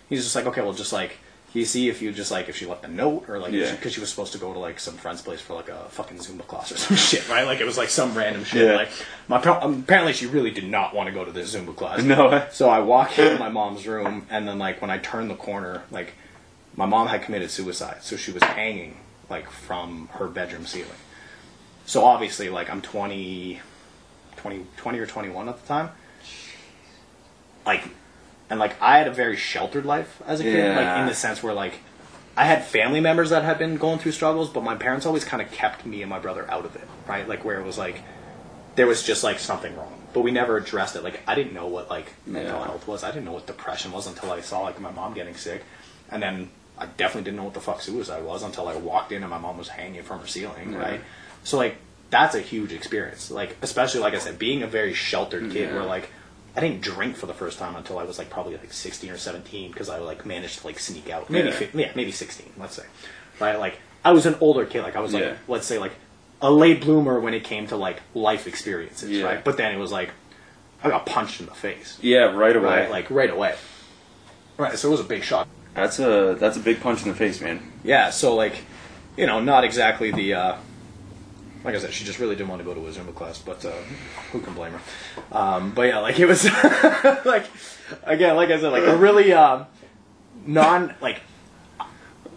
He's just like, okay, well, just like, you see if you just like if she left a note or like Yeah. because she, was supposed to go to like some friend's place for like a fucking Zumba class or [laughs] some shit, right? Like it was like some random shit. Yeah. Like my um, apparently she really did not want to go to this Zumba class. No. So I walk into my mom's room, and then like when I turn the corner, like my mom had committed suicide, so she was hanging like from her bedroom ceiling. So obviously, like I'm 20, 20, 20 or 21 at the time. Like, and like I had a very sheltered life as a kid, like in the sense where like I had family members that had been going through struggles, but my parents always kind of kept me and my brother out of it, right? Like where it was like there was just like something wrong, but we never addressed it. Like I didn't know what like mental Yeah. health was. I didn't know what depression was until I saw like my mom getting sick, and then I definitely didn't know what the fuck suicide was until I walked in and my mom was hanging from her ceiling, Yeah. right? So like that's a huge experience. Like especially like I said, being a very sheltered kid, where like I didn't drink for the first time until I was like probably like 16 or 17 because I like managed to like sneak out. Maybe Yeah. yeah, maybe 16, let's say. Right? Like I was an older kid. Like I was like Yeah. let's say like a late bloomer when it came to like life experiences, Yeah. right? But then it was like I got punched in the face, Yeah, right away. right? Like right away. Right, so it was a big shock. that's a that's a big punch in the face, man. Yeah, so like, you know, not exactly the. Uh, like I said, she just really didn't want to go to a Zumba class, but uh, who can blame her? Um, but yeah, like it was [laughs] like again, like I said, like a really um, non like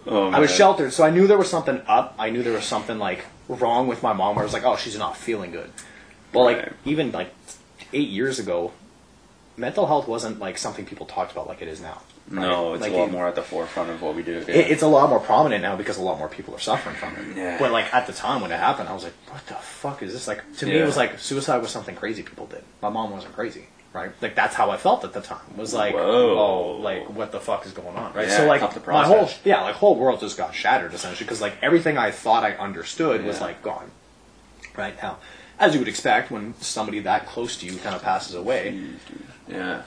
Oh, I was sheltered, so I knew there was something up. I knew there was something like wrong with my mom. Where I was like, oh, she's not feeling good. Well, like Right. even like eight years ago, mental health wasn't like something people talked about like it is now. right? No, it's Like, a lot it- more at the forefront of what we do. Yeah. it, it's a lot more prominent now because a lot more people are suffering from it. Yeah. But like at the time when it happened, I was like, "What the fuck is this?" Like to me, it was like suicide was something crazy people did. My mom wasn't crazy, right? Like that's how I felt at the time. Was like, Whoa. oh, like what the fuck is going on, right? Yeah, so like my whole yeah, like whole world just got shattered essentially because like everything I thought I understood was like gone. Right now, as you would expect, when somebody that close to you kind of passes away, yeah.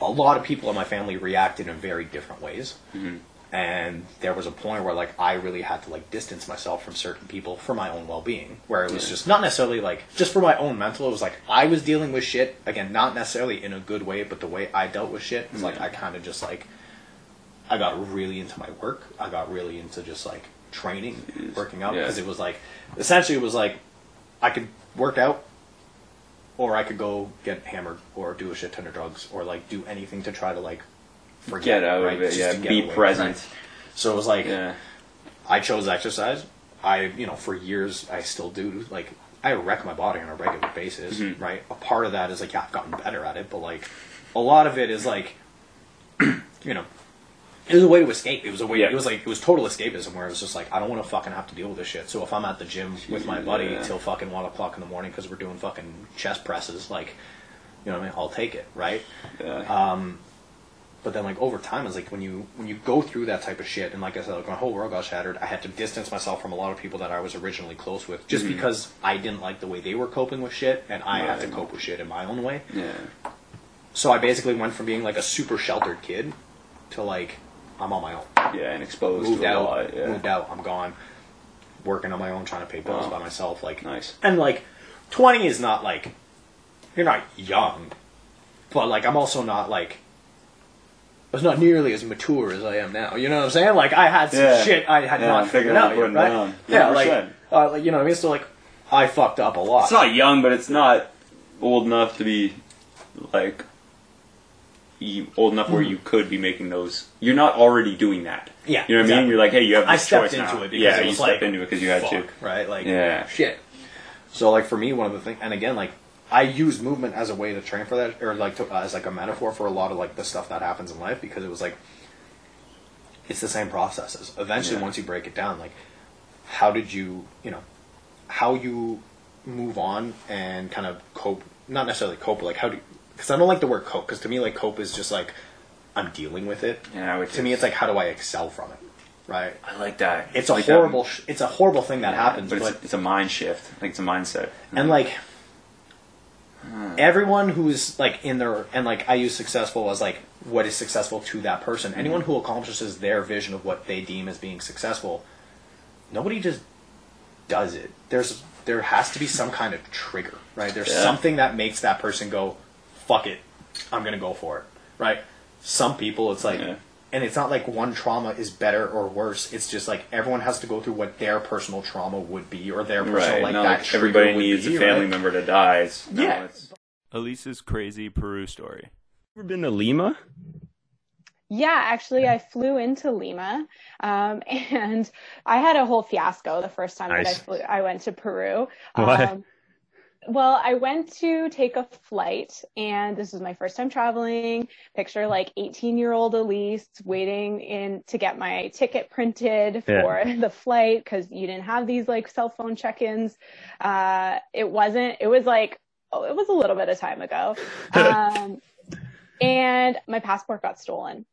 a lot of people in my family reacted in very different ways. Mm-hmm. And there was a point where like I really had to like distance myself from certain people for my own well being. Where it was Yeah. just not necessarily like just for my own mental. It was like I was dealing with shit again, not necessarily in a good way, but the way I dealt with shit was like I kind of just like I got really into my work. I got really into just like training, working out Yeah. because it was like essentially it was like I could work out or I could go get hammered or do a shit ton of drugs or like do anything to try to like forget Get out right? of it, Just yeah. Be away, present. right? So it was like Yeah. I chose exercise. I, you know, for years I still do. Like I wreck my body on a regular basis, Mm-hmm. right? A part of that is like yeah, I've gotten better at it, but like a lot of it is like, [clears throat] you know, it was a way to escape. It was a way. Yeah. It was like it was total escapism where it was just like I don't want to fucking have to deal with this shit. So if I'm at the gym with my buddy Yeah. till fucking one o'clock in the morning because we're doing fucking chest presses, like, you know what I mean? I'll take it, right? Yeah. Um, but then like over time it's like when you when you go through that type of shit and like i said like my whole world got shattered i had to distance myself from a lot of people that i was originally close with just mm-hmm. because i didn't like the way they were coping with shit and i had to cope with shit in my own way yeah. so i basically went from being like a super sheltered kid to like i'm on my own Yeah, and exposed moved out lot. Yeah. moved out i'm gone working on my own trying to pay bills Wow. by myself like Nice. and like 20 is not like you're not young but like i'm also not like I was not nearly as mature as I am now. You know what I'm saying? Like I had some Yeah. shit I had Yeah, not figured out out yet, right? down. Yeah, like, uh, like you know what I mean. So like I fucked up a lot. It's not young, but it's not old enough to be like you, old enough where you could be making those. You're not already doing that. Hmm. Yeah, you know what I mean. exactly. You're like, hey, you have I this stepped choice into now. it because yeah, it you was stepped like, into it because you had to. fuck, right? Like Yeah. shit. So like for me, one of the things, and again, like I use movement as a way to train for that, or like to, uh, as like a metaphor for a lot of like the stuff that happens in life, because it was like it's the same processes. Eventually, Yeah. once you break it down, like how did you, you know, how you move on and kind of cope, not necessarily cope, but like how do, because I don't like the word cope, because to me, like cope is just like I'm dealing with it. Yeah, To me, it's like how do I excel from it, right? I like that. It's a like horrible, sh- it's a horrible thing that happens, but but it's, it's a mind shift. Like it's a mindset. and mm. like everyone who's like in their and like I use successful as like what is successful to that person. Mm-hmm. Anyone who accomplishes their vision of what they deem as being successful, nobody just does it. There's there has to be some kind of trigger, right? There's Yeah. something that makes that person go, "Fuck it, I'm gonna go for it," right? Some people, it's like. Yeah. And it's not like one trauma is better or worse. It's just like everyone has to go through what their personal trauma would be, or their personal right. like no, that. like trigger everybody would needs be, a family right? member to die. It's, no, Yeah. it's, Elise's crazy Peru story. Ever been to Lima? Yeah, actually, I flew into Lima, um, [laughs] and I had a whole fiasco the first time that I flew. I went to Peru. Why? Um, well, I went to take a flight, and this was my first time traveling. Picture like 18 year old Elise waiting in to get my ticket printed Yeah. for [laughs] the flight because you didn't have these like cell phone check ins. Uh, it wasn't, it was like, oh, it was a little bit of time ago. [laughs] Um, and my passport got stolen.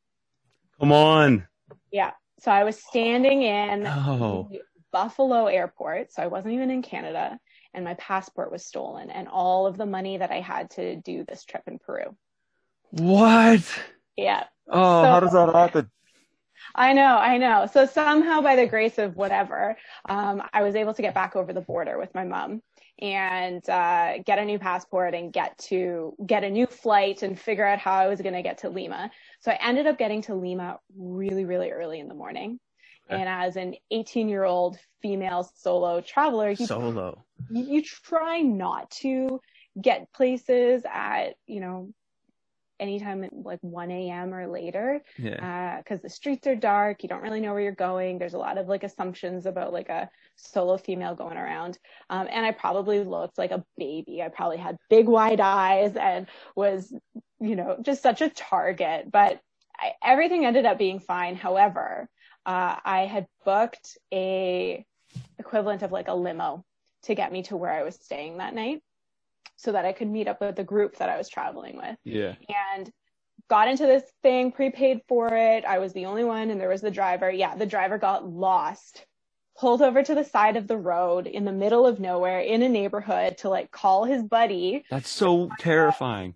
Come on. Yeah. So I was standing in the Buffalo airport. So I wasn't even in Canada and my passport was stolen and all of the money that I had to do this trip in Peru. What? Yeah. Oh, So- how does that happen? I know, I know. So somehow by the grace of whatever, um, I was able to get back over the border with my mom and uh, get a new passport and get to get a new flight and figure out how I was going to get to Lima. So I ended up getting to Lima really, really early in the morning. [laughs] And as an 18 year old female solo traveler, you Solo. you, try not to get places at you know anytime at like 1 a.m or later Yeah. because the streets are dark. You don't really know where you're going. There's a lot of like assumptions about like a solo female going around. Um, and i probably looked like a baby. I probably had big wide eyes and was you know just such a target. But I, everything ended up being fine. However uh, i had booked a equivalent of like a limo to get me to where i was staying that night so that i could meet up with the group that i was traveling with Yeah. and got into this thing, prepaid for it. I was the only one, and there was the driver. Yeah, the driver got lost, pulled over to the side of the road in the middle of nowhere in a neighborhood to like call his buddy. That's so terrifying.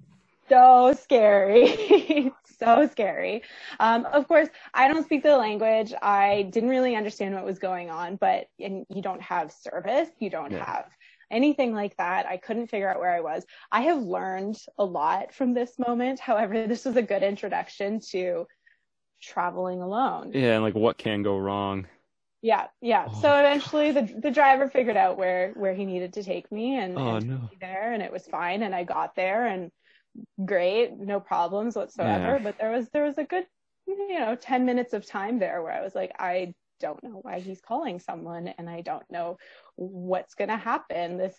So scary. [laughs] so scary. Um, of course, I don't speak the language. I didn't really understand what was going on, but and you don't have service, you don't Yeah. have anything like that. I couldn't figure out where I was. I have learned a lot from this moment. However, this was a good introduction to traveling alone. Yeah, and like what can go wrong? Yeah, yeah. Oh, so eventually the the driver figured out where where he needed to take me and, Oh, and no. me there and it was fine and I got there and great, no problems whatsoever. Yeah. But there was there was a good you know, 10 minutes of time there where I was like, I don't know why he's calling someone and I don't know what's going to happen. This,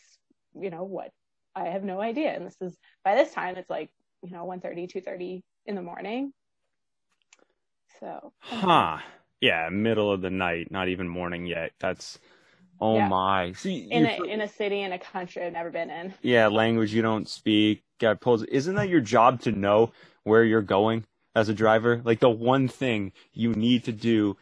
you know, what I have no idea. And this is by this time it's like, you know, 1:30, 2:30 in the morning. So, Huh. Yeah, middle of the night, not even morning yet. That's oh Yeah. my. See, in you- a in a city in a country I've never been in. yeah, language you don't speak. Got pulls. Isn't that your job to know where you're going as a driver? Like the one thing you need to do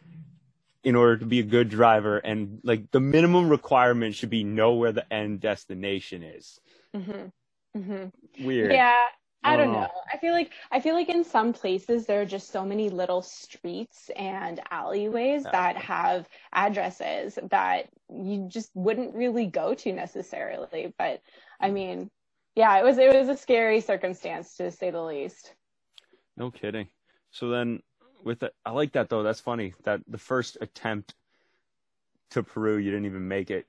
in order to be a good driver, and like the minimum requirement should be know where the end destination is. hmm hmm Weird. Yeah, I don't Oh. know. I feel like I feel like in some places there are just so many little streets and alleyways that have addresses that you just wouldn't really go to necessarily. But I mean, yeah, it was it was a scary circumstance to say the least. No kidding. So then, with the, I like that though. That's funny that the first attempt to Peru, you didn't even make it.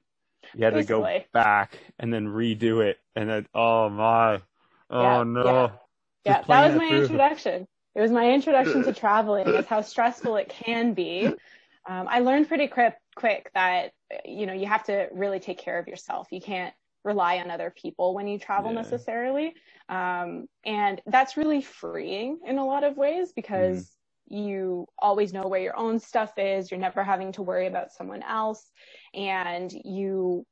You had to go back and then redo it, and then oh my, oh Yeah, no. yeah. Yeah, that was my through. introduction. It was my introduction to [laughs] traveling. Is how stressful it can be. Um, I learned pretty quick, quick that you know you have to really take care of yourself. You can't rely on other people when you travel Yeah. necessarily, um, and that's really freeing in a lot of ways because Mm-hmm. you always know where your own stuff is. You're never having to worry about someone else, and you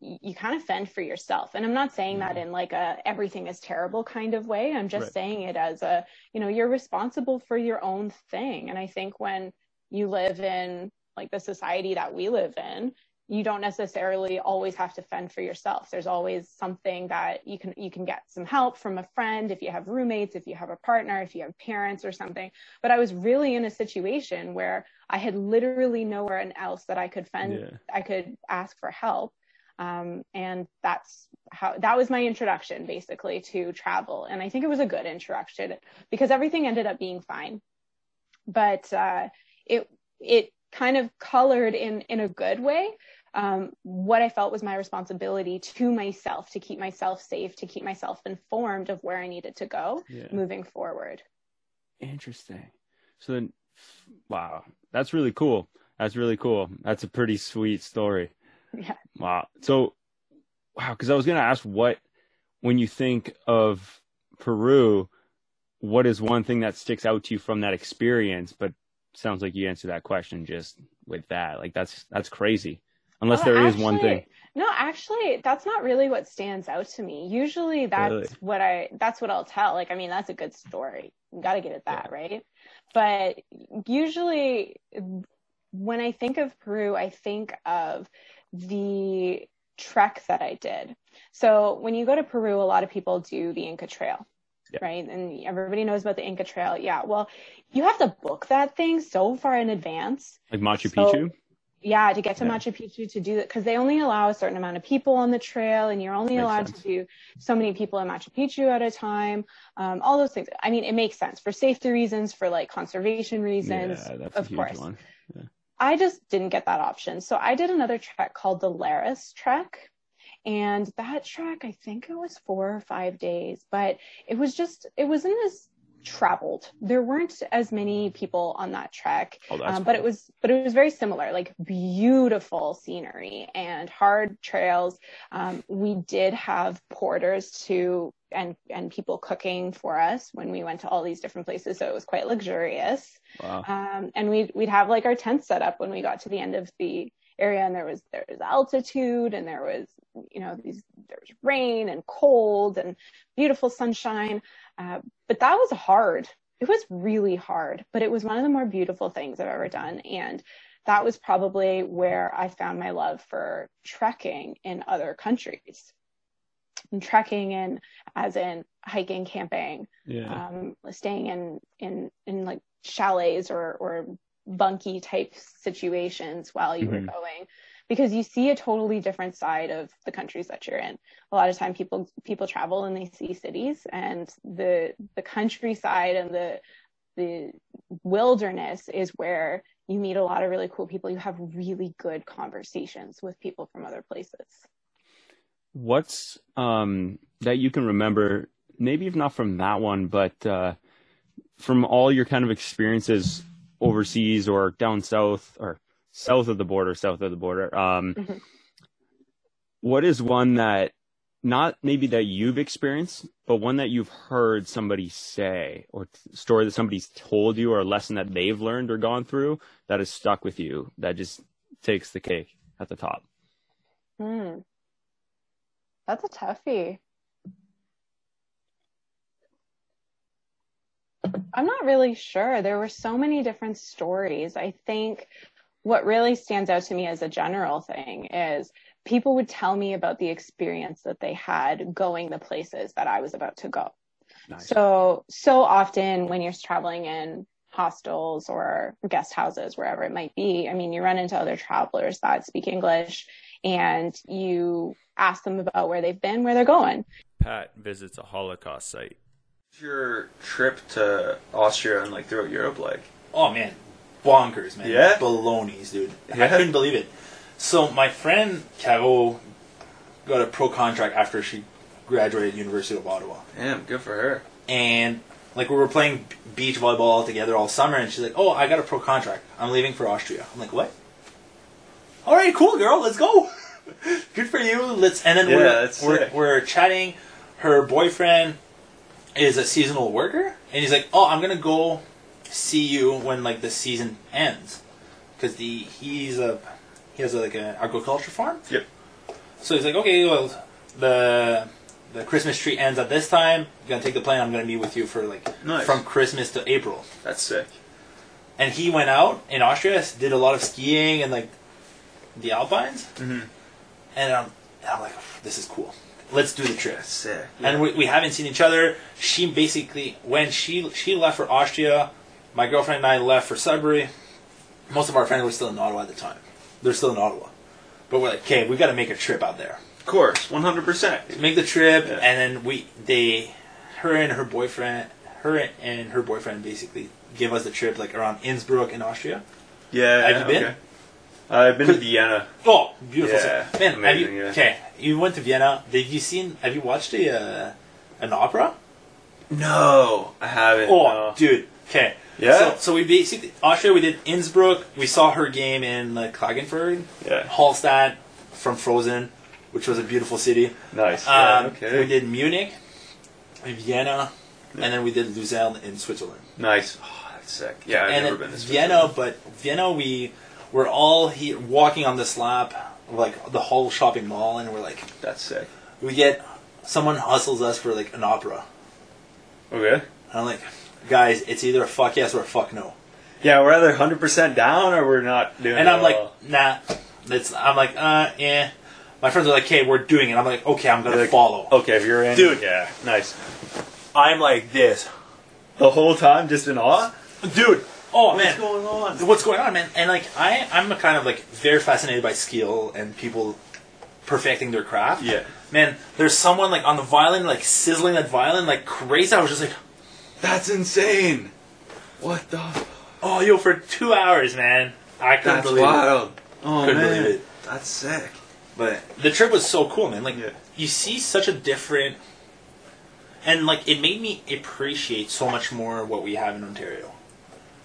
you kind of fend for yourself. And I'm not saying that in like a everything is terrible kind of way. I'm just Right. saying it as a, you know, you're responsible for your own thing. And I think when you live in like the society that we live in, you don't necessarily always have to fend for yourself. There's always something that you can you can get some help from a friend if you have roommates, if you have a partner, if you have parents or something. But I was really in a situation where I had literally nowhere else that I could fend Yeah. I could ask for help. Um, and that's how that was my introduction basically to travel. And I think it was a good introduction because everything ended up being fine. But uh, it it kind of colored in in a good way um, what I felt was my responsibility to myself to keep myself safe, to keep myself informed of where I needed to go Yeah. moving forward. Interesting. So then, wow, that's really cool. That's really cool. That's a pretty sweet story. [laughs] Yeah. Wow. So, wow, because I was gonna ask what, when you think of Peru, what is one thing that sticks out to you from that experience? But sounds like you answered that question just with that. Like that's that's crazy. Unless Oh, there is one thing. No, actually, that's not really what stands out to me. Usually, that's Really? what I that's what I'll tell. Like, I mean, that's a good story. You got to get at that, right? But usually, when I think of Peru, I think of the trek that I did. So when you go to Peru, a lot of people do the Inca Trail. Yeah. Right. And everybody knows about the Inca Trail. Yeah. Well, you have to book that thing so far in advance Like Machu So- Picchu. Yeah, to get to Yeah. Machu Picchu to do that because they only allow a certain amount of people on the trail, and you're only Makes allowed sense. to do so many people in Machu Picchu at a time. Um, all those things. I mean, it makes sense for safety reasons, for like conservation reasons, yeah, that's of a huge course. one. I just didn't get that option, so I did another trek called the Lares Trek. And that trek, I think it was four or five days, but it was just, it wasn't as traveled. There weren't as many people on that trek Oh, um, but it was but it was very similar like beautiful scenery and hard trails um, we did have porters to and and people cooking for us when we went to all these different places so it was quite luxurious Wow. um, and we'd we'd have like our tent set up when we got to the end of the area and there was there was altitude and there was you know these there was rain and cold and beautiful sunshine. Uh, but that was hard. It was really hard but it was one of the more beautiful things i've ever done. And that was probably where i found my love for trekking in other countries. And trekking in as in hiking camping Yeah. um, staying in in in like chalets or or bunky type situations while you Mhm. were going because you see a totally different side of the countries that you're in a lot of time people people travel and they see cities and the the countryside and the the wilderness is where you meet a lot of really cool people. You have really good conversations with people from other places. What's um, that you can remember? Maybe if not from that one, but uh, from all your kind of experiences overseas or down south or south of the border, south of the border. Um, Mhm. what is one that not maybe that you've experienced, but one that you've heard somebody say or t- story that somebody's told you or a lesson that they've learned or gone through that has stuck with you that just takes the cake at the top? Hmm. That's a toughie. I'm not really sure. There were so many different stories. I think what really stands out to me as a general thing is people would tell me about the experience that they had going the places that I was about to go. Nice. So, so often when you're traveling in hostels or guest houses, wherever it might be, I mean, you run into other travelers that speak English and you ask them about where they've been, where they're going. Pat visits a Holocaust site. What's your trip to Austria and like throughout Europe like? Oh man, bonkers, man. Yeah? balonies, dude. I couldn't believe it. So my friend Caro got a pro contract after she graduated University of Ottawa, Damn, good for her. and like we were playing beach volleyball all together all summer, and she's like, "Oh, I got a pro contract. I'm leaving for Austria." I'm like, "What?" All right, cool, girl. Let's go. [laughs] Good for you. Let's. And then Yeah, we're we're, we're chatting. Her boyfriend is a seasonal worker, and he's like, "Oh, I'm gonna go see you when like the season ends, because the he's a he has a, like an agriculture farm. Yep. So he's like, okay, well, the the Christmas tree ends at this time. I'm gonna take the plane. I'm gonna meet with you for like Nice. from Christmas to April. That's sick. And he went out in Austria, did a lot of skiing and like the Alpines. Mhm. And I'm, and I'm like, this is cool. Let's do the trip. Sick. And we, we haven't seen each other. She basically, when she she left for Austria, my girlfriend and I left for Sudbury. Most of our friends were still in Ottawa at the time. They're still in Ottawa. But we're like, okay, we got to make a trip out there. Of course, one hundred percent. Make the trip, Yeah. and then we, they, her and her boyfriend, her and her boyfriend basically give us the trip like around Innsbruck in Austria. Yeah. Have you been? okay. I've been to Vienna. Oh, beautiful! Yeah. Man, amazing, you? yeah. Okay, you went to Vienna. Did you seen? Have you watched a uh, an opera? No, I haven't. Oh, no. dude. Okay. Yeah? So, so we basically Austria. We did Innsbruck. We saw her game in like Klagenfurt, Yeah. Hallstatt from Frozen, which was a beautiful city. Nice. Um, yeah, okay. We did Munich, Vienna, and then we did Lucerne in Switzerland. Nice. Oh, that's sick. Yeah, I've and never been to Vienna, but Vienna, we were all here walking on the lap, like the whole shopping mall, and we're like, That's sick. we get someone hustles us for like an opera. Okay. And I'm like, guys, it's either a fuck yes or a fuck no. Yeah, we're either hundred percent down or we're not doing. It. And it I'm like, all. nah. It's, I'm like, uh, yeah. My friends are like, hey, we're doing it. I'm like, okay, I'm gonna like, follow. okay, if you're in, Dude. yeah, nice. I'm like this, The whole time, just in awe. dude. Oh What's man, going on? what's going on, man? And like, I, I'm kind of like very fascinated by skill and people perfecting their craft. Yeah, Man, there's someone like on the violin, like sizzling that violin like crazy. I was just like, that's insane. What the? oh, yo, for two hours, man. I couldn't That's believe it. wild. Oh Couldn't man, believe it. that's sick. But the trip was so cool, man. Like Yeah. you see such a different, and like it made me appreciate so much more what we have in Ontario.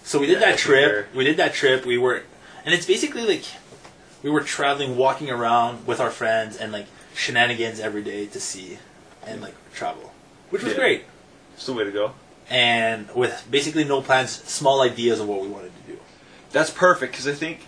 So we did Yeah, that trip. We did that trip. We were, and it's basically like we were traveling, walking around with our friends, and like shenanigans every day to see and like travel, which was Yeah. great. It's the way to go. And with basically no plans, small ideas of what we wanted to do. That's perfect because I think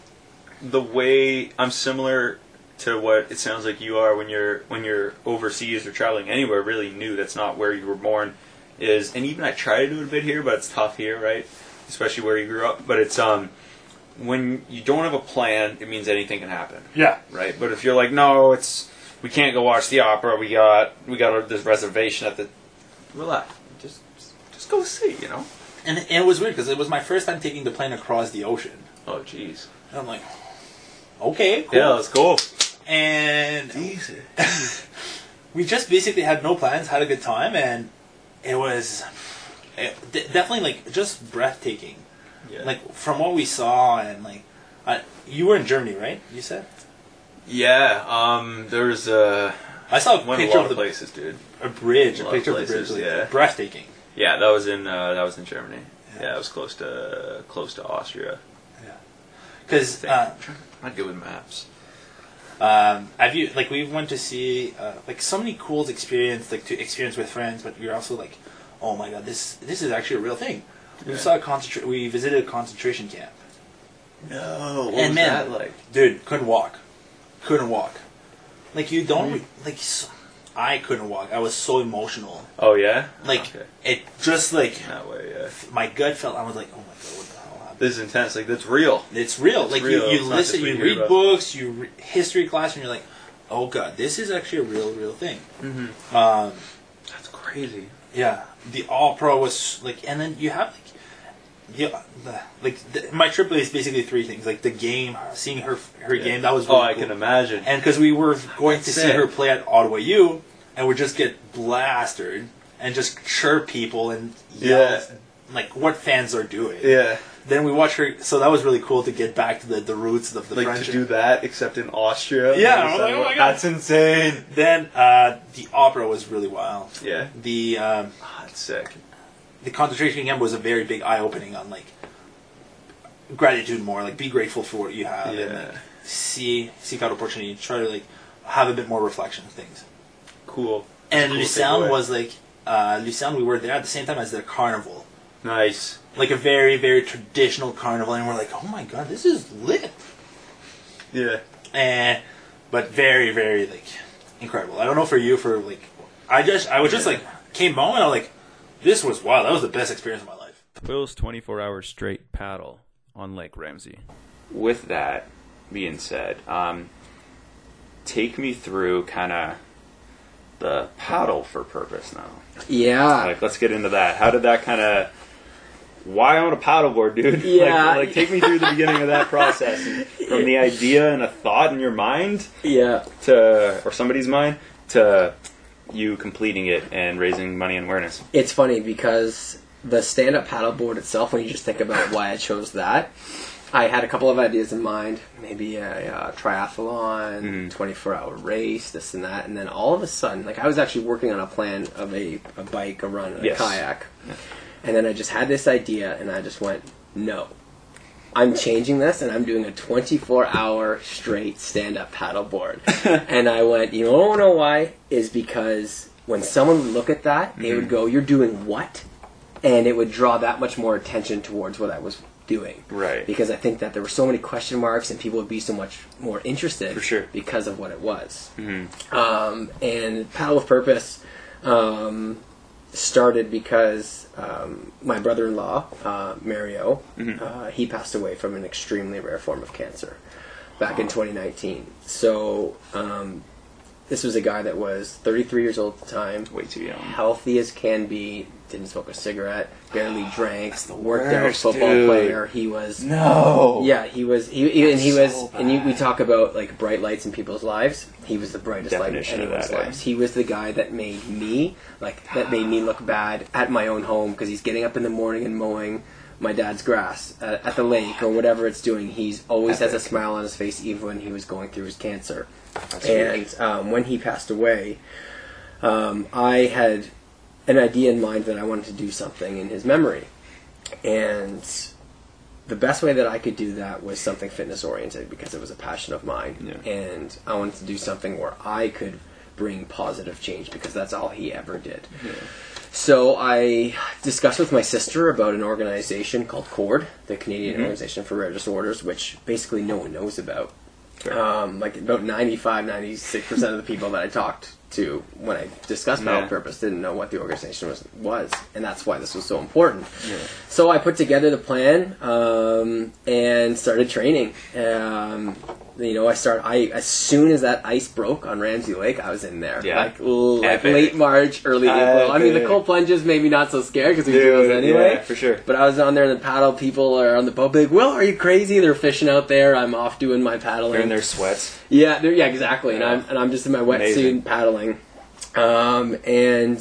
the way I'm similar to what it sounds like you are when you're when you're overseas or traveling anywhere really new that's not where you were born is and even I try to do it a bit here but it's tough here right especially where you grew up but it's um when you don't have a plan it means anything can happen Yeah. right but if you're like no it's we can't go watch the opera we got we got this reservation at the relax just just, just go see you know And, and it was weird because it was my first time taking the plane across the ocean. oh jeez And I'm like, okay, cool. yeah that's cool And easy [laughs] we just basically had no plans, had a good time, and it was de- definitely like just breathtaking. Yeah. Like from what we saw and like, uh, you were in Germany, right? You said. Yeah, um, there's a I saw a went a lot of the places, dude. a bridge, A a lot of picture of the bridge, like, yeah. breathtaking. Yeah, that was in uh, that was in Germany. Yeah, it was close to close to Austria. Yeah. Because uh, I'd good with maps. um, have you like we went to see uh, like so many cool experience like to experience with friends, but we are also like, oh my god, this this is actually a real thing. We Yeah. saw a concentra- We visited a concentration camp. No, what and was man, that like? dude, couldn't walk, couldn't walk. Like you don't re- like. s I couldn't walk. I was so emotional. Oh yeah, Like Okay. it just like that way. Yeah, my gut felt. I was like, oh my god, what the hell happened? this is intense. Like that's real. It's real. It's like real. you, you It's listen, you you read about. books, you re- history class, and you're like, oh god, this is actually a real, real thing. Mm-hmm. Um, That's crazy. yeah, the All Pro was like, and then you have like, yeah, the, like the, my trip is basically three things: like the game, seeing her her Yeah. game. That was Oh, really I cool. can imagine. And because we were going to That's see it. her play at Ottawa U, and we just get blasted and just chirp people and yell, Yeah. like what fans are doing. yeah, Then we watch her, so that was really cool to get back to the, the roots of the like friendship. to do that, except in Austria. Yeah, Like, I was like, oh that's insane. Then uh, the opera was really wild. Yeah, The um, Ah, that's sick. the concentration camp was a very big eye opening on like gratitude more, like be grateful for what you have, and Yeah. like see seek out opportunity, try to like have a bit more reflection of things. Cool. And Cool Lucerne was like uh, Lucerne. We were there at the same time as their carnival, Nice. Like a very very traditional carnival, and we're like, oh my god, this is lit. Yeah. Eh, but very, very like incredible. I don't know for you, for like, I just, I was just like, came home and I was like, this was wow. That was the best experience of my life. Will's 24 hour straight paddle on Lake Ramsey. With that being said, um, take me through kind of the paddle for purpose now. Yeah. Like, let's get into that. How did that kind of? Why on a paddleboard, dude? [laughs] Yeah. like, like, take me through the beginning of that process, from the idea and a thought in your mind yeah. to, or somebody's mind, to you completing it and raising money and awareness. It's funny because the stand-up paddleboard itself, when you just think about why I chose that, I had a couple of ideas in mind. Maybe a, uh triathlon, Mhm. 24-hour race, this and that, and then all of a sudden, like I was actually working on a plan of a, a bike, a run, and Yes. a kayak, and then I just had this idea, and I just went, no. I'm changing this and I'm doing a 24 hour straight stand up paddleboard. [laughs] and I went, you don't know why? Is because when someone would look at that, they would go, You're doing what? And it would draw that much more attention towards what I was doing. Right. Because I think that there were so many question marks and people would be so much more interested For sure. because of what it was. Mhm. Um, and Paddle of Purpose um, started because um, my brother-in-law, uh, Mario, Mhm. uh, he passed away from an extremely rare form of cancer back in 2019. So um, this was a guy that was 33 years old at the time, Way too young. healthy as can be, didn't smoke a cigarette, barely drank, worked out worst, football dude. player. He was No. yeah, he was. He, he and he was. so and you, we talk about like bright lights in people's lives. He was the brightest light in anyone's that, eh? lives. He was the guy that made me like that made me look bad at my own home because he's getting up in the morning and mowing my dad's grass at, at the lake or whatever it's doing. He's always has a smile on his face, even when he was going through his cancer. and um, when he passed away, um, I had an idea in mind that I wanted to do something in his memory, and the best way that I could do that was something fitness oriented because it was a passion of mine, Yeah. and I wanted to do something where I could bring positive change because that's all he ever did. So I discussed with my sister about an organization called CORD, the Canadian Mhm. Organization for Rare Disorders, which basically no one knows about. Um, like about 95, 96% of the people that I talked to when I discussed Paddle Yeah. Purpose didn't know what the organization was, was, and that's why this was so important. So I put together the plan um, and started training. Um, you know, I start. I as soon as that ice broke on Ramsey Lake, I was in there. Yeah. Like, ooh, like late March, early April. I mean, the Epic. cold plunges maybe not so scared because we do those Dude, anyway. yeah, for sure. But I was on there in the paddle. People are on the boat. Big, Will, are you crazy? They're fishing out there. I'm off doing my paddling. They're in their sweats. Yeah, they're- yeah, exactly. And I'm and I'm just in my wetsuit paddling. Um, and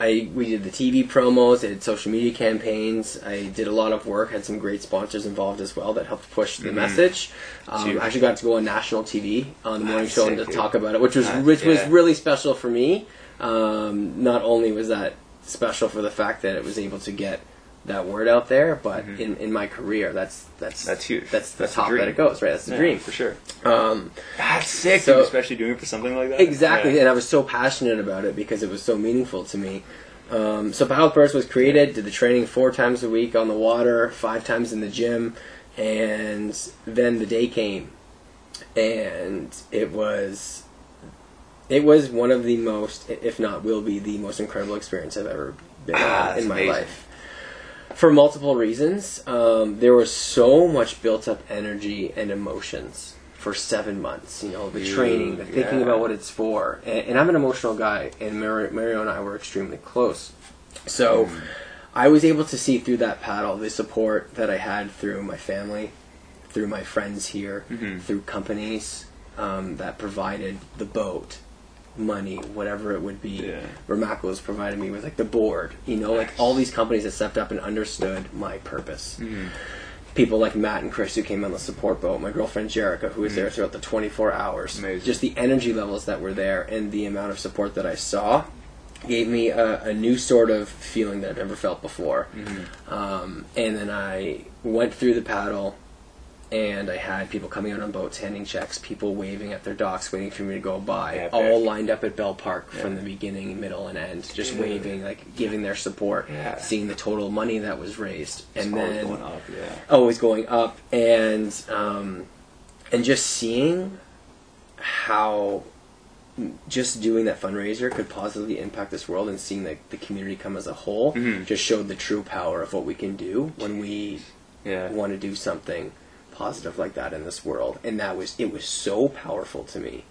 I we did the TV promos, I did social media campaigns. I did a lot of work. Had some great sponsors involved as well that helped push the Mhm. message. Um, I actually got to go on national TV on the morning That's show and to dude. talk about it, which was That's- which was really special for me. Um, not only was that special for the fact that it was able to get that word out there, but in, in my career, that's that's Mm-hmm. That's huge. That's the That's top that it goes, right? That's the Yeah, dream for sure. Um, That's sick, so- especially doing it for something like that. Exactly, Yeah. and I was so passionate about it because it was so meaningful to me. Um, so Paddle Burst was created, did the training four times a week on the water, five times in the gym, and then the day came, and it was, it was one of the most, if not will be the most incredible experience I've ever been Ah, in my amazing. life. For multiple reasons, um, there was so much built up energy and emotions for seven months. You know, the Dude, training, the thinking yeah. about what it's for, and, and I'm an emotional guy, and Mar- Mario and I were extremely close. So, Mm. I was able to see through that paddle the support that I had through my family, through my friends here, Mhm. through companies um, that provided the boat, money, whatever it would be. Yeah. Ramaco has provided me with like the board, you know, like all these companies that stepped up and understood my purpose. Mhm. People like Matt and Chris who came on the support boat, my girlfriend Jerica who was there throughout the 24 hours. Amazing. Just the energy levels that were there and the amount of support that I saw gave me a, a new sort of feeling that I've never felt before. Um, and then I went through the paddle, and I had people coming out on boats, handing checks, people waving at their docks, waiting for me to go by, Epic. all lined up at Bell Park from the beginning, middle, and end, just Dude. waving, like giving their support, Yeah. seeing the total money that was raised, and It's always then going up, yeah. always going up, and um, and just seeing how just doing that fundraiser could positively impact this world and seeing the, the community come as a whole Mhm. just showed the true power of what we can do when we Yeah. want to do something positive like that in this world and that was it was so powerful to me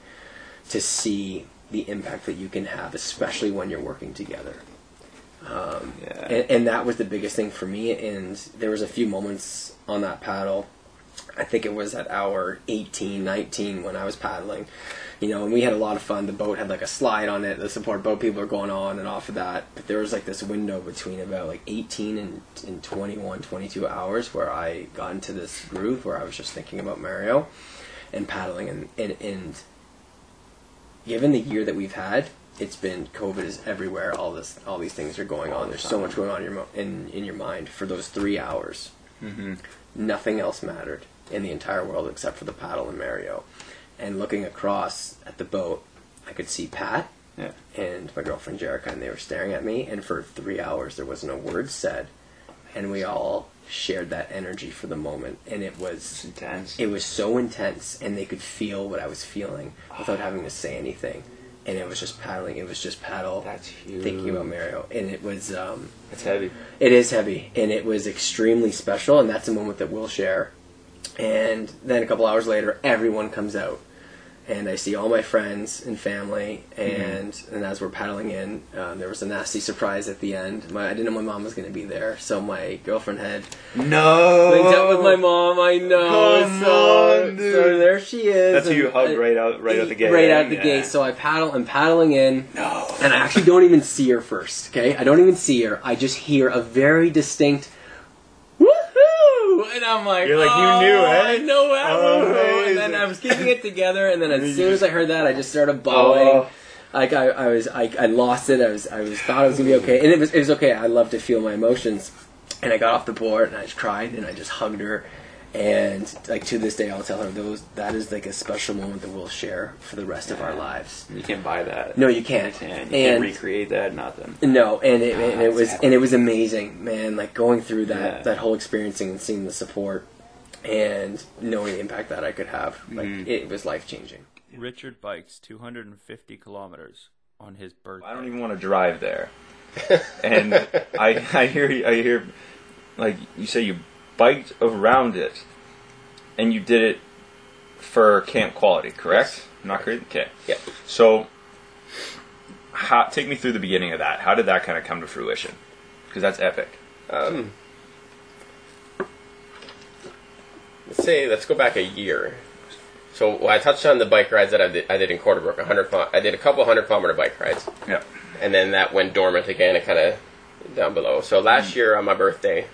to see the impact that you can have especially when you're working together um, Yeah. and, and that was the biggest thing for me and there was a few moments on that paddle I think it was at hour 18, 19 when I was paddling. You know, and we had a lot of fun. The boat had like a slide on it. The support boat people are going on and off of that. But there was like this window between about like 18 and, and 21, 22 hours where I got into this groove where I was just thinking about Mario and paddling. And, and, and given the year that we've had, it's been COVID is everywhere. All this, all these things are going on. There's so much going on in your in, in your mind for those three hours Mm-hmm. nothing else mattered in the entire world except for the paddle and Mario. And looking across at the boat, I could see Pat Yeah. and my girlfriend Jerica, and they were staring at me. And for three hours, there wasn't a word said, and we all shared that energy for the moment. And it was intense. It was so intense, and they could feel what I was feeling without having to say anything. And it was just paddling. It was just paddle. That's huge. Thinking about Mario, and it was. Um, It's heavy. it is heavy, and it was extremely special, and that's a moment that we'll share. And then a couple hours later, everyone comes out, and I see all my friends and family, and and as we're paddling in, um, there was a nasty surprise at the end. My, I didn't know my mom was going to be there, so my girlfriend had No. linked up with my mom. I know. Come so, on, dude. so there she is. That's who you hugged right out, right out the gate. Right out the Yeah. gate. So I paddle. I'm paddling in, no. and I actually don't even see her first. Okay, I don't even see her. I just hear a very distinct and I'm like, You're like, you "Oh, knew, eh? I know that Oh. And then. I was keeping it together, and then as [laughs] soon as I heard that, I just started bawling. Oh. Like I, I was, I, I lost it. I was, I was thought it was gonna be okay, and it was, it was okay. I love to feel my emotions, and I got off the board and I just cried and I just hugged her, and like to this day, I'll tell her those that is like a special moment that we'll share for the rest of our lives. You can't buy that. No, you can't. You can't, And- you can't recreate that. Nothing. No, and it, and it Ah, was that's and it was amazing, man. Like going through that Yeah. that whole experiencing and seeing the support, and knowing the impact that I could have, like Mhm. it was life changing. Richard bikes 250 kilometers on his birthday. I don't even want to drive there. [laughs] and I, I hear, I hear, like you say, you biked around it, and you did it for camp quality, correct? Not crazy. Okay. Yeah. So, how, take me through the beginning of that. How did that kind of come to fruition? Because that's epic. Um, let's say let's go back a year. So well, I touched on the bike rides that I did, I did in Quarterbrook. 100, kil- I did a couple hundred kilometer bike rides. Yeah. and then that went dormant again. It kind of down below. So last year on my birthday,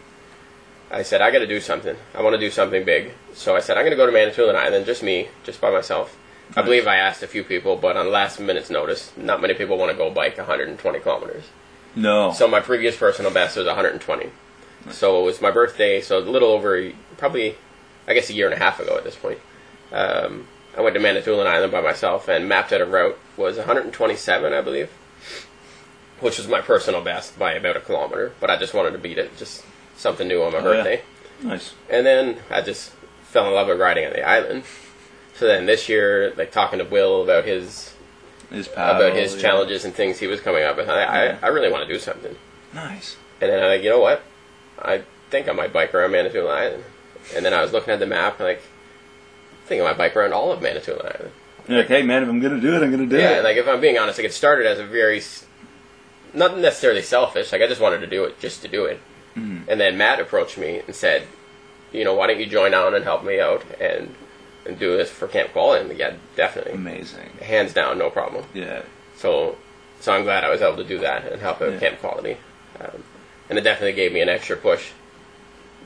I said I got to do something. I want to do something big. So I said I'm going to go to Manitoulin Island, just me, just by myself. I believe I asked a few people, but on last minute's notice, not many people want to go bike 120 kilometers. No. So my previous personal best was 120. So it was my birthday, so a little over, probably, I guess a year and a half ago at this point. Um, I went to Manitoulin Island by myself and mapped out a route was 127, I believe, which was my personal best by about a kilometer. But I just wanted to beat it, just something new on my Oh, yeah. birthday. Nice. And then I just fell in love with riding on the island. So then this year, like talking to Will about his His about his yeah. challenges and things he was coming up with, I, Yeah. I, I really want to do something. Nice. And then I'm like, you know what? I think I might bike around Manitoulin Island. And then I was looking at the map, like, I think I might bike around all of Manitoulin Island. You're like, hey man, if I'm gonna do it, I'm gonna do yeah, it. like if I'm being honest, like it started as a very, not necessarily selfish. Like I just wanted to do it just to do it. Mhm. And then Matt approached me and said, you know, why don't you join on and help me out and and do this for Camp Quality? And yeah, definitely, amazing, hands down, no problem. Yeah. So, so I'm glad I was able to do that and help out Yeah. Camp Quality, um, and it definitely gave me an extra push.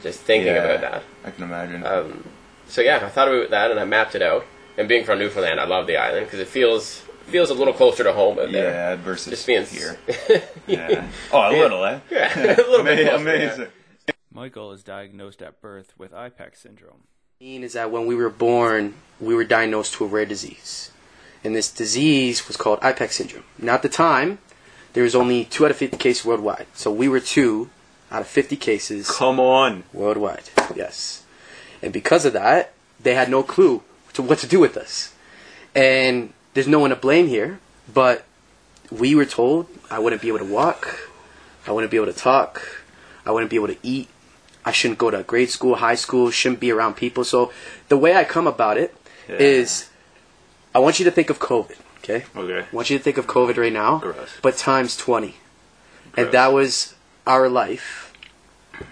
Just thinking Yeah, about that. I can imagine. Um, so yeah, I thought about that and I mapped it out. And being from Newfoundland, I love the island because it feels feels a little closer to home out there. Yeah, versus just being here. [laughs] yeah. Oh, a little, eh? [laughs] Yeah, a little bit Ama- closer, yeah. Amazing. Michael is diagnosed at birth with IPEX syndrome. mean is that when we were born, we were diagnosed to a rare disease. And this disease was called IPEX syndrome. Now, at the time, there was only 2 out of 50 cases worldwide. So we were 2 out of 50 cases. Come on. Worldwide, yes. And because of that, they had no clue to what to do with us. And there's no one to blame here, but we were told I wouldn't be able to walk, I wouldn't be able to talk, I wouldn't be able to eat, I shouldn't go to grade school, high school, shouldn't be around people. So the way I come about it is, I want you to think of COVID, okay? Okay. I want you to think of COVID right now, Gross. but times 20. Gross. And that was our life,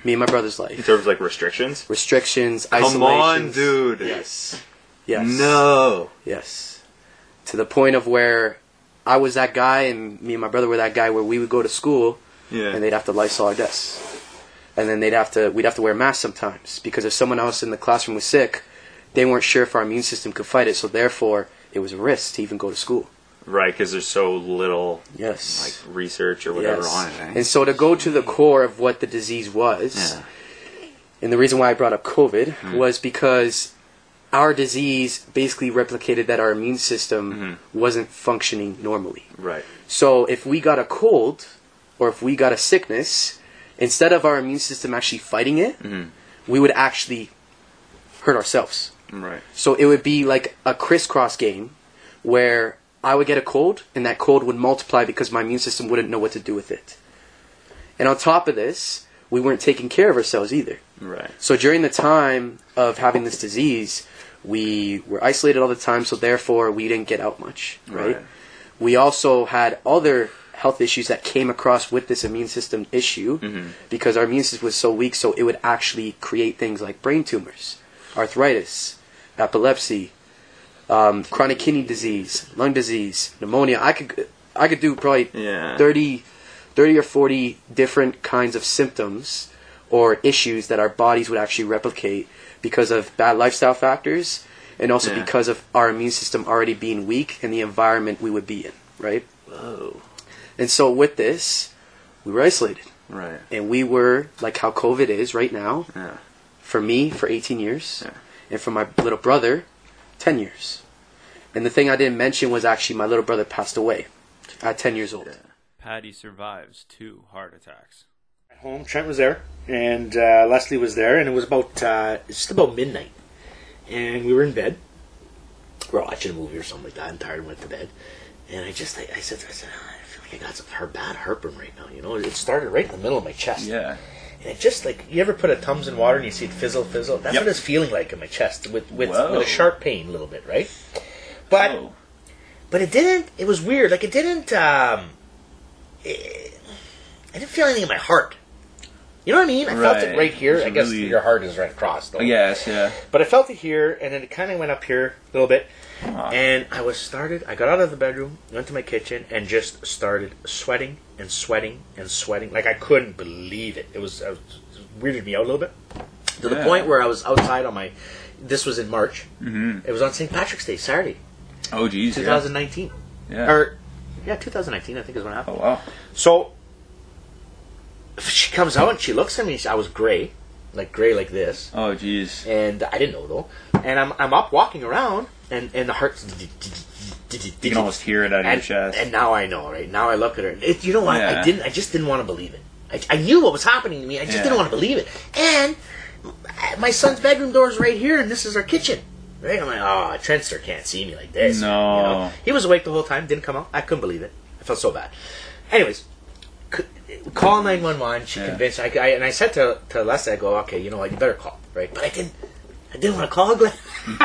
me and my brother's In life. terms of like restrictions. Restrictions, Come on, dude. Yes. Yes. No. Yes. To the point of where I was that guy, and me and my brother were that guy where we would go to school, Yeah. and they'd have to Lysol our desks, and then they'd have to we'd have to wear masks sometimes because if someone else in the classroom was sick, they weren't sure if our immune system could fight it, so therefore it was a risk to even go to school. Right, because there's so little Yes. like research or whatever Yes. on it. Eh? And so to go to the core of what the disease was, Yeah. and the reason why I brought up COVID Mhm. was because our disease basically replicated that our immune system wasn't functioning normally. Right. So if we got a cold or if we got a sickness, instead of our immune system actually fighting it, Mhm. we would actually hurt ourselves. Right. So it would be like a crisscross game where I would get a cold and that cold would multiply because my immune system wouldn't know what to do with it. And on top of this, we weren't taking care of ourselves either. Right. So during the time of having this disease, we were isolated all the time, so therefore we didn't get out much, right? Right. We also had other health issues that came across with this immune system issue Mhm. because our immune system was so weak, so it would actually create things like brain tumors, arthritis, epilepsy, um, chronic kidney disease, lung disease, pneumonia. I could I could do probably Yeah. 30, 30 or 40 different kinds of symptoms or issues that our bodies would actually replicate because of bad lifestyle factors and also Yeah. because of our immune system already being weak and the environment we would be in, right? Whoa. And so with this, we were isolated. Right. And we were like how COVID is right now. Yeah. For me, for 18 years. Yeah. And for my little brother, 10 years. And the thing I didn't mention was actually my little brother passed away at 10 years old. Yeah. Patty survives two heart attacks. Home, Trent was there, and uh, Leslie was there, and it was about uh, it's just about midnight, and we were in bed. We We're watching a movie or something like that, and tired, and went to bed. And I just, I, I said, I said, "Ah, I feel like I got some her bad heartburn right now. You know, it started right in the middle of my chest. Yeah. And it just like you ever put a tums in water and you see it fizzle, fizzle. That's Yep. what it's feeling like in my chest with with, Whoa. with a sharp pain a little bit, right? But but it didn't. It was weird. Like it didn't. um it, I didn't feel anything in my heart. You know what I mean? I felt it Right. right here. It's I guess really- your heart is right across. Though. I guess, yeah. But I felt it here, and then it kind of went up here a little bit. And I was started. I got out of the bedroom, went to my kitchen, and just started sweating and sweating and sweating. Like I couldn't believe it. It was, it was it weirded me out a little bit to the Yeah. point where I was outside on my. This was in March. Mm-hmm. It was on St. Patrick's Day, Saturday, Oh, geez. 2019. Yeah. Or yeah, 2019. I think is when it happened. Oh, wow. So she comes out and she looks at me. I was gray, like gray like this. Oh, jeez. And I didn't know though. And I'm I'm up walking around, and and the heart's. You can almost hear it out of your chest. and now I know, right? Now I look at her. It, you know what? Yeah. I didn't. I just didn't want to believe it. I, I knew what was happening to me. I just Yeah. didn't want to believe it. And my son's bedroom door is right here, and this is our kitchen. Right? I'm like, oh, Trentster can't see me like this. No. You know? He was awake the whole time. Didn't come out. I couldn't believe it. I felt so bad. Anyways, call nine one one. She Yeah. convinced. I, I and I said to to Leslie, I go, okay, you know what? You better call, right? But I didn't. I didn't want to call Glenn. [laughs]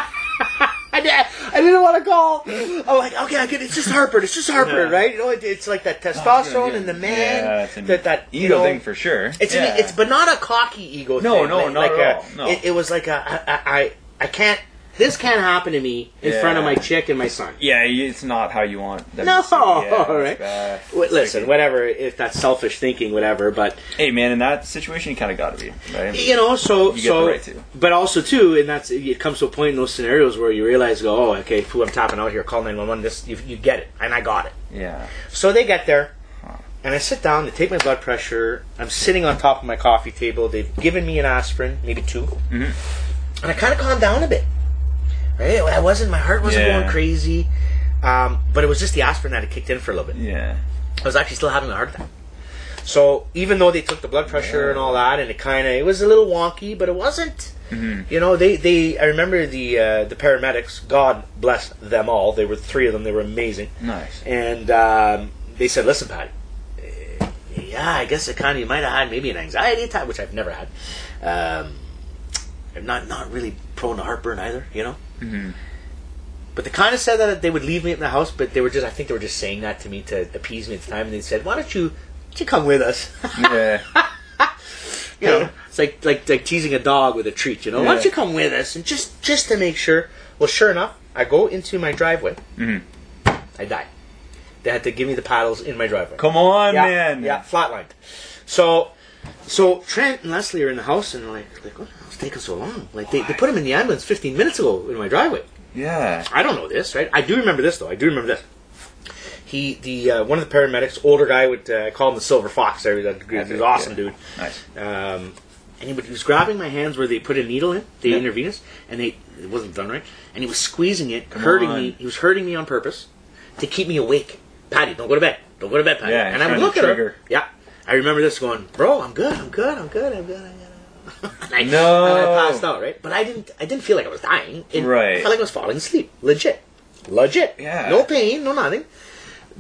I, did, I didn't want to call. I'm like, okay, I get It's just heartburn. It's just heartburn, Yeah. right? You know, it, it's like that oh, testosterone yeah. in the man. Yeah, it's an that that you ego know, thing for sure. It's yeah. an, it's but not a cocky ego. No, thing. no, like, not like at a, all. No. It, it was like a I, I I- I can't. This can't happen to me in front of my chick and my son. Yeah, it's not how you want. them No. Yeah, [laughs] all right. listen, whatever. If that's selfish thinking, whatever. But Hey, man, in that situation, you kind of got to be right. you know, so You so, right but also too, and that's it comes to a point in those scenarios where you realize, go, oh, okay, who I'm tapping out here, call nine one one. This you, you get it, and I got it. Yeah. So they get there, and I sit down. They take my blood pressure. I'm sitting on top of my coffee table. They've given me an aspirin, maybe 2 Mhm. and I kind of calm down a bit. Right, I wasn't. My heart wasn't Yeah. going crazy, um, but it was just the aspirin that had kicked in for a little bit. Yeah. I was actually still having a heart attack. So even though they took the blood pressure and all that, and it kind of it was a little wonky, but it wasn't. Mm-hmm. You know, they, they I remember the uh, the paramedics. God bless them all. They were three of them. They were amazing. Nice. And um, they said, "Listen, Patty. uh, Yeah, I guess it kind of you might have had maybe an anxiety attack, which I've never had. Um, I'm not not really prone to heartburn either. You know." Mm-hmm. But they kind of said that they would leave me in the house, but they were just, I think they were just saying that to me to appease me at the time. And they said, why don't you, why don't you come with us? [laughs] Yeah. you know, it's like, like, like teasing a dog with a treat, you know? Why don't you come with us? And just, just to make sure. Well, sure enough, I go into my driveway. Mhm. I die. They had to give me the paddles in my driveway. Come on, yeah, man. Yeah, flatlined. So, so Trent and Leslie are in the house, and they're like, like, what? It's taking so long. Like they, they put him in the ambulance 15 minutes ago in my driveway. Yeah. I don't know this, right? I do remember this though. I do remember this. He, the uh, one of the paramedics, older guy, would uh, call him the Silver Fox. There, that he was an awesome dude. Nice. Um, and he, would, he was grabbing my hands where they put a needle in, the Yeah. intravenous, and they it wasn't done right, and he was squeezing it, Come hurting on. me. He was hurting me on purpose to keep me awake. Patty, don't go to bed. Don't go to bed, Patty. Yeah, and I would trying to look at her. Yeah, I remember this going, bro. I'm good. I'm good. I'm good. I'm good. I'm good. [laughs] and I, No. and I passed out, right? But I didn't. I didn't feel like I was dying. It, Right. I felt like I was falling asleep. Legit. Legit. Yeah. No pain. No nothing.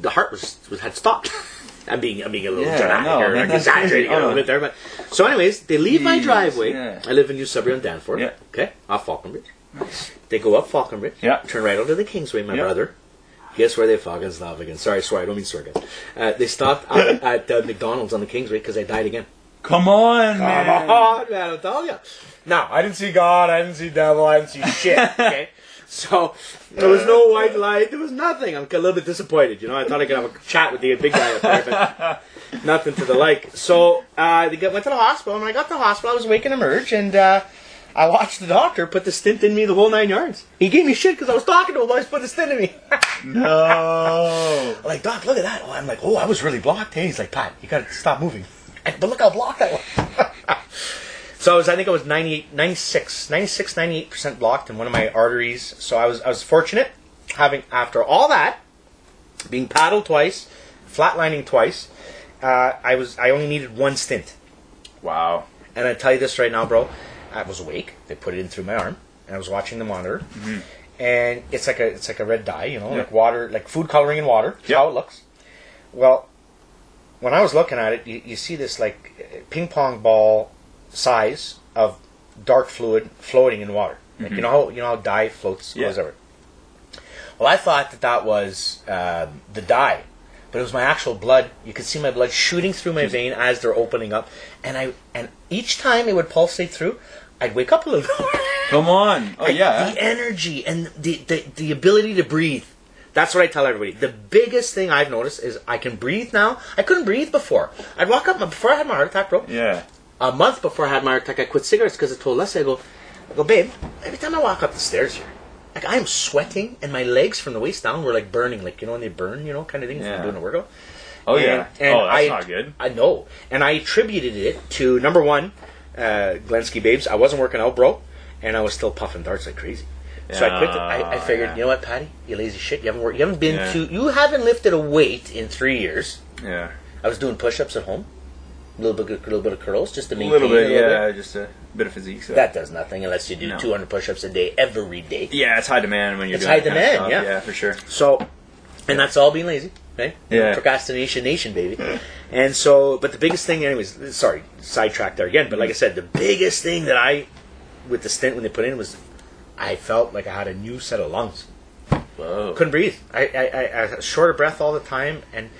The heart was, was had stopped. [laughs] I'm being I'm being a little Yeah, dramatic no, here, man, exaggerating crazy. a little Oh. bit there, but so anyways, they leave my driveway. yeah. I live in New Sudbury on Danforth. Yeah. Okay, off Falconbridge. Nice. They go up Falconbridge. Yeah. Turn right onto the Kingsway, my brother. Guess where they fucking stop again? Sorry, sorry, I don't mean swear again. Uh, they stopped at, at uh, McDonald's on the Kingsway because I died again. Come on, Come man. on, man, I'm telling you. Now, I didn't see God, I didn't see devil, I didn't see shit, [laughs] okay? So, there was no white light, there was nothing. I'm a little bit disappointed, you know? I thought I could have a chat with the big guy up there, but [laughs] nothing to the like. So, uh, they went to the hospital, and when I got to the hospital, I was awake and emerge, and, uh, I watched the doctor put the stint in me the whole nine yards. He gave me shit because I was talking to him while he's putting the stint in me. [laughs] No. I'm like, Doc, look at that. Oh, I'm like, oh, I was really blocked. Hey, he's like, Pat, you gotta stop moving. And- But look how blocked I was. [laughs] so I was, I think I was 98, 96, 96, 98% blocked in one of my arteries. So I was, I was fortunate having, after all that, being paddled twice, flatlining twice, uh, I was, I only needed one stint. Wow. And I tell you this right now, bro. I was awake. They put it in through my arm, and I was watching the monitor. And it's like a it's like a red dye, you know, Yeah. like water, like food coloring in water. That's Yep. how it looks. Well, when I was looking at it, you, you see this like ping pong ball size of dark fluid floating in water. Like, Mhm. you know how you know how dye floats Yeah. goes over. Well, I thought that that was um, the dye but it was my actual blood. You could see my blood shooting through my vein as they're opening up, and I and each time it would pulsate through, I'd wake up a little. Come on. Oh [laughs] yeah. the energy and the, the the ability to breathe. That's what I tell everybody. The biggest thing I've noticed is I can breathe now. I couldn't breathe before. I'd walk up before I had my heart attack, bro. Yeah. A month before I had my heart attack, I quit cigarettes because I told Leslie, I go, I go, babe. Every time I walk up the stairs here, like I am sweating, and my legs from the waist down were like burning, like you know when they burn, you know, kind of thing Yeah. from doing a workout. Oh yeah. And oh, that's I- not good. I know, and I attributed it to number one, uh, Glensky Babes. I wasn't working out, bro, and I was still puffing darts like crazy. So I quit. The, I, I oh, figured, Yeah. you know what, Patty, you lazy shit. You haven't worked. You haven't been Yeah. to. You haven't lifted a weight in three years. Yeah. I was doing push-ups at home, a little bit, a little bit of curls, just to maintain. A little bit, a little yeah, bit. just a bit of physique. So. That does nothing unless you do No. 200 push-ups a day every day. yeah, it's high demand when you're It's doing high that kind of demand, yeah. yeah, for sure. So, and that's all being lazy, right? Yeah. Procrastination nation, baby. [laughs] And so, but the biggest thing, anyways, sorry, sidetracked there again, but like I said, the biggest thing that I, with the stint when they put in was, I felt like I had a new set of lungs. Whoa. Couldn't breathe. I, I, I, I short of breath all the time, and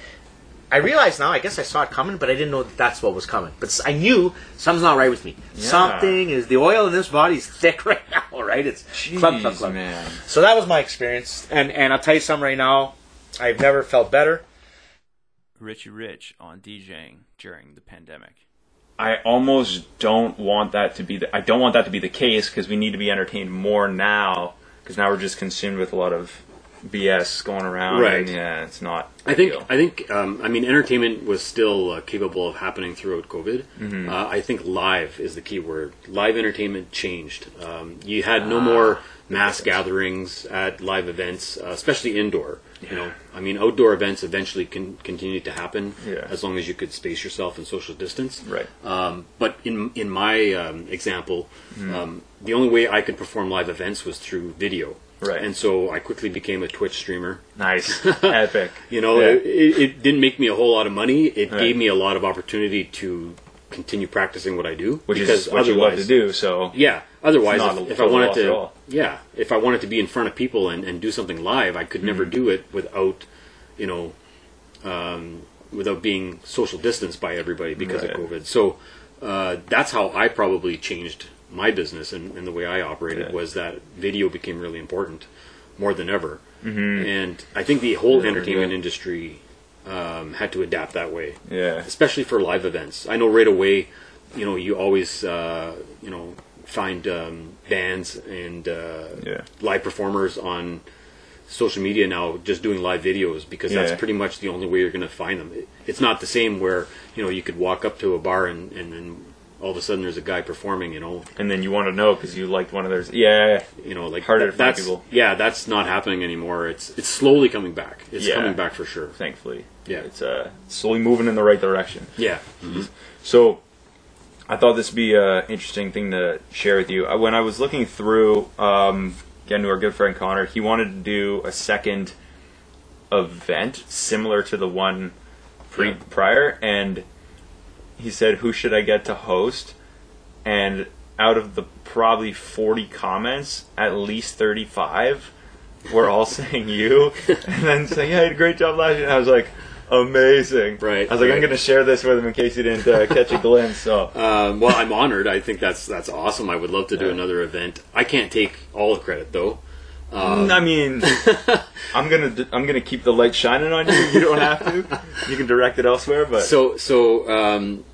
I realize now. I guess I saw it coming, but I didn't know that that's what was coming. But I knew something's not right with me. Yeah. Something is the oil in this body is thick [laughs] right now. Right? It's clump, clump, Jeez, clump. man. So that was my experience, and and I'll tell you something right now. I've never felt better. Richie Rich on DJing during the pandemic. I almost don't want that to be the I don't want that to be the case because we need to be entertained more now because now we're just consumed with a lot of BS going around. Right. And, yeah, it's not. I think I think um, I mean entertainment was still uh, capable of happening throughout COVID. Mhm. Uh, I think live is the key word. Live entertainment changed. Um, you had Ah, no more mass gatherings at live events, uh, especially indoor. You know, I mean, outdoor events eventually can continue to happen Yeah. as long as you could space yourself and social distance. Right. Um, but in in my um, example, Mhm. um, the only way I could perform live events was through video. Right. And so I quickly became a Twitch streamer. Nice. [laughs] Epic. You know, Yeah. it, it, didn't make me a whole lot of money. It Right. gave me a lot of opportunity to continue practicing what I do. Which is because what you love to do, so yeah. Otherwise, if, if I wanted to, yeah, if I wanted to be in front of people and, and do something live, I could never Mhm. do it without, you know, um, without being social distanced by everybody because Right. of COVID. So uh, that's how I probably changed my business and, and the way I operated was that video became really important more than ever. Mhm. And I think the whole entertainment yeah. industry um, had to adapt that way. Yeah. Especially for live events. I know right away, you know, you always, uh, you know, find um, bands and uh, Yeah. live performers on social media now just doing live videos because Yeah. that's pretty much the only way you're going to find them. It- It's not the same where, you know, you could walk up to a bar and, and then all of a sudden there's a guy performing, you know. And then you want to know because you liked one of theirs. Yeah. You know, like harder to find people. Yeah, that's not happening anymore. It's it's slowly coming back. It's Yeah. coming back for sure. Thankfully. Yeah. It's uh, slowly moving in the right direction. Yeah. So, I thought this would be an interesting thing to share with you. Uh, When I was looking through, um, again, to our good friend Connor, he wanted to do a second event similar to the one pre- prior, and he said, "Who should I get to host?" And out of the probably forty comments, at least thirty-five were all [laughs] saying you, and then saying, "Yeah, you had a great job last year." And I was like, "Amazing!" Right. I was like, "I'm going to share this with him in case he didn't uh, catch a glimpse." So, [laughs] Um, well, I'm honored. I think that's that's awesome. I would love to do Yeah. another event. I can't take all the credit though. Um, I mean, [laughs] I'm gonna I'm gonna keep the light shining on you. You don't have to. You can direct it elsewhere, but so so um,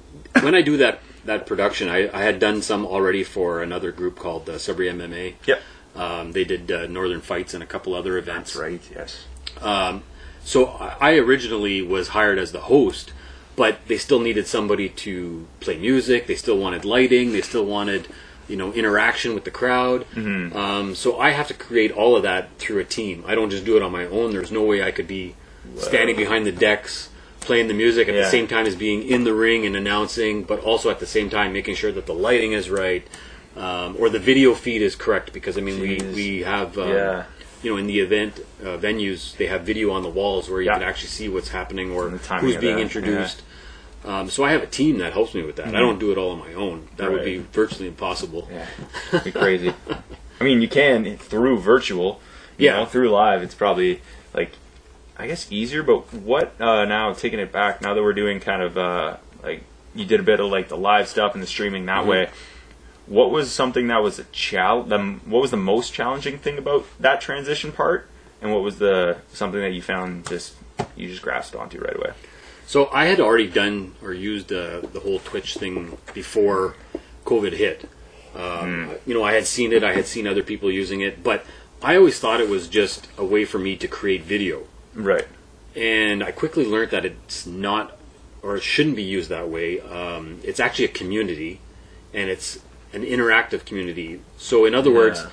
when I do that that production, I, I had done some already for another group called uh, MMA. Yep. Um, they did uh, Northern Fights and a couple other events. right. Yes. Um, so I originally was hired as the host, but they still needed somebody to play music. They still wanted lighting. They still wanted, you know, interaction with the crowd. Mhm. Um, so I have to create all of that through a team. I don't just do it on my own. There's no way I could be standing behind the decks playing the music at Yeah. the same time as being in the ring and announcing, but also at the same time making sure that the lighting is right. Um, or the video feed is correct because I mean we, we have um, Yeah. you know, in the event uh, venues, they have video on the walls where you Yeah. can actually see what's happening or who's being that, introduced. Um, so I have a team that helps me with that. I Mhm. don't do it all on my own. That would be virtually impossible. Yeah, [laughs] be crazy. I mean, you can through virtual, you Yeah. know, through live. It's probably like I guess easier. But what uh, now? Taking it back now that we're doing kind of uh, like you did a bit of like the live stuff and the streaming that Mhm. way. What was something that was a chal- the What was the most challenging thing about that transition part? And what was the something that you found just you just grasped onto right away? So I had already done or used uh, the whole Twitch thing before COVID hit. Um, You know, I had seen it. I had seen other people using it, but I always thought it was just a way for me to create video. Right. And I quickly learned that it's not, or it shouldn't be used that way. Um, it's actually a community, and it's an interactive community. So, in other words,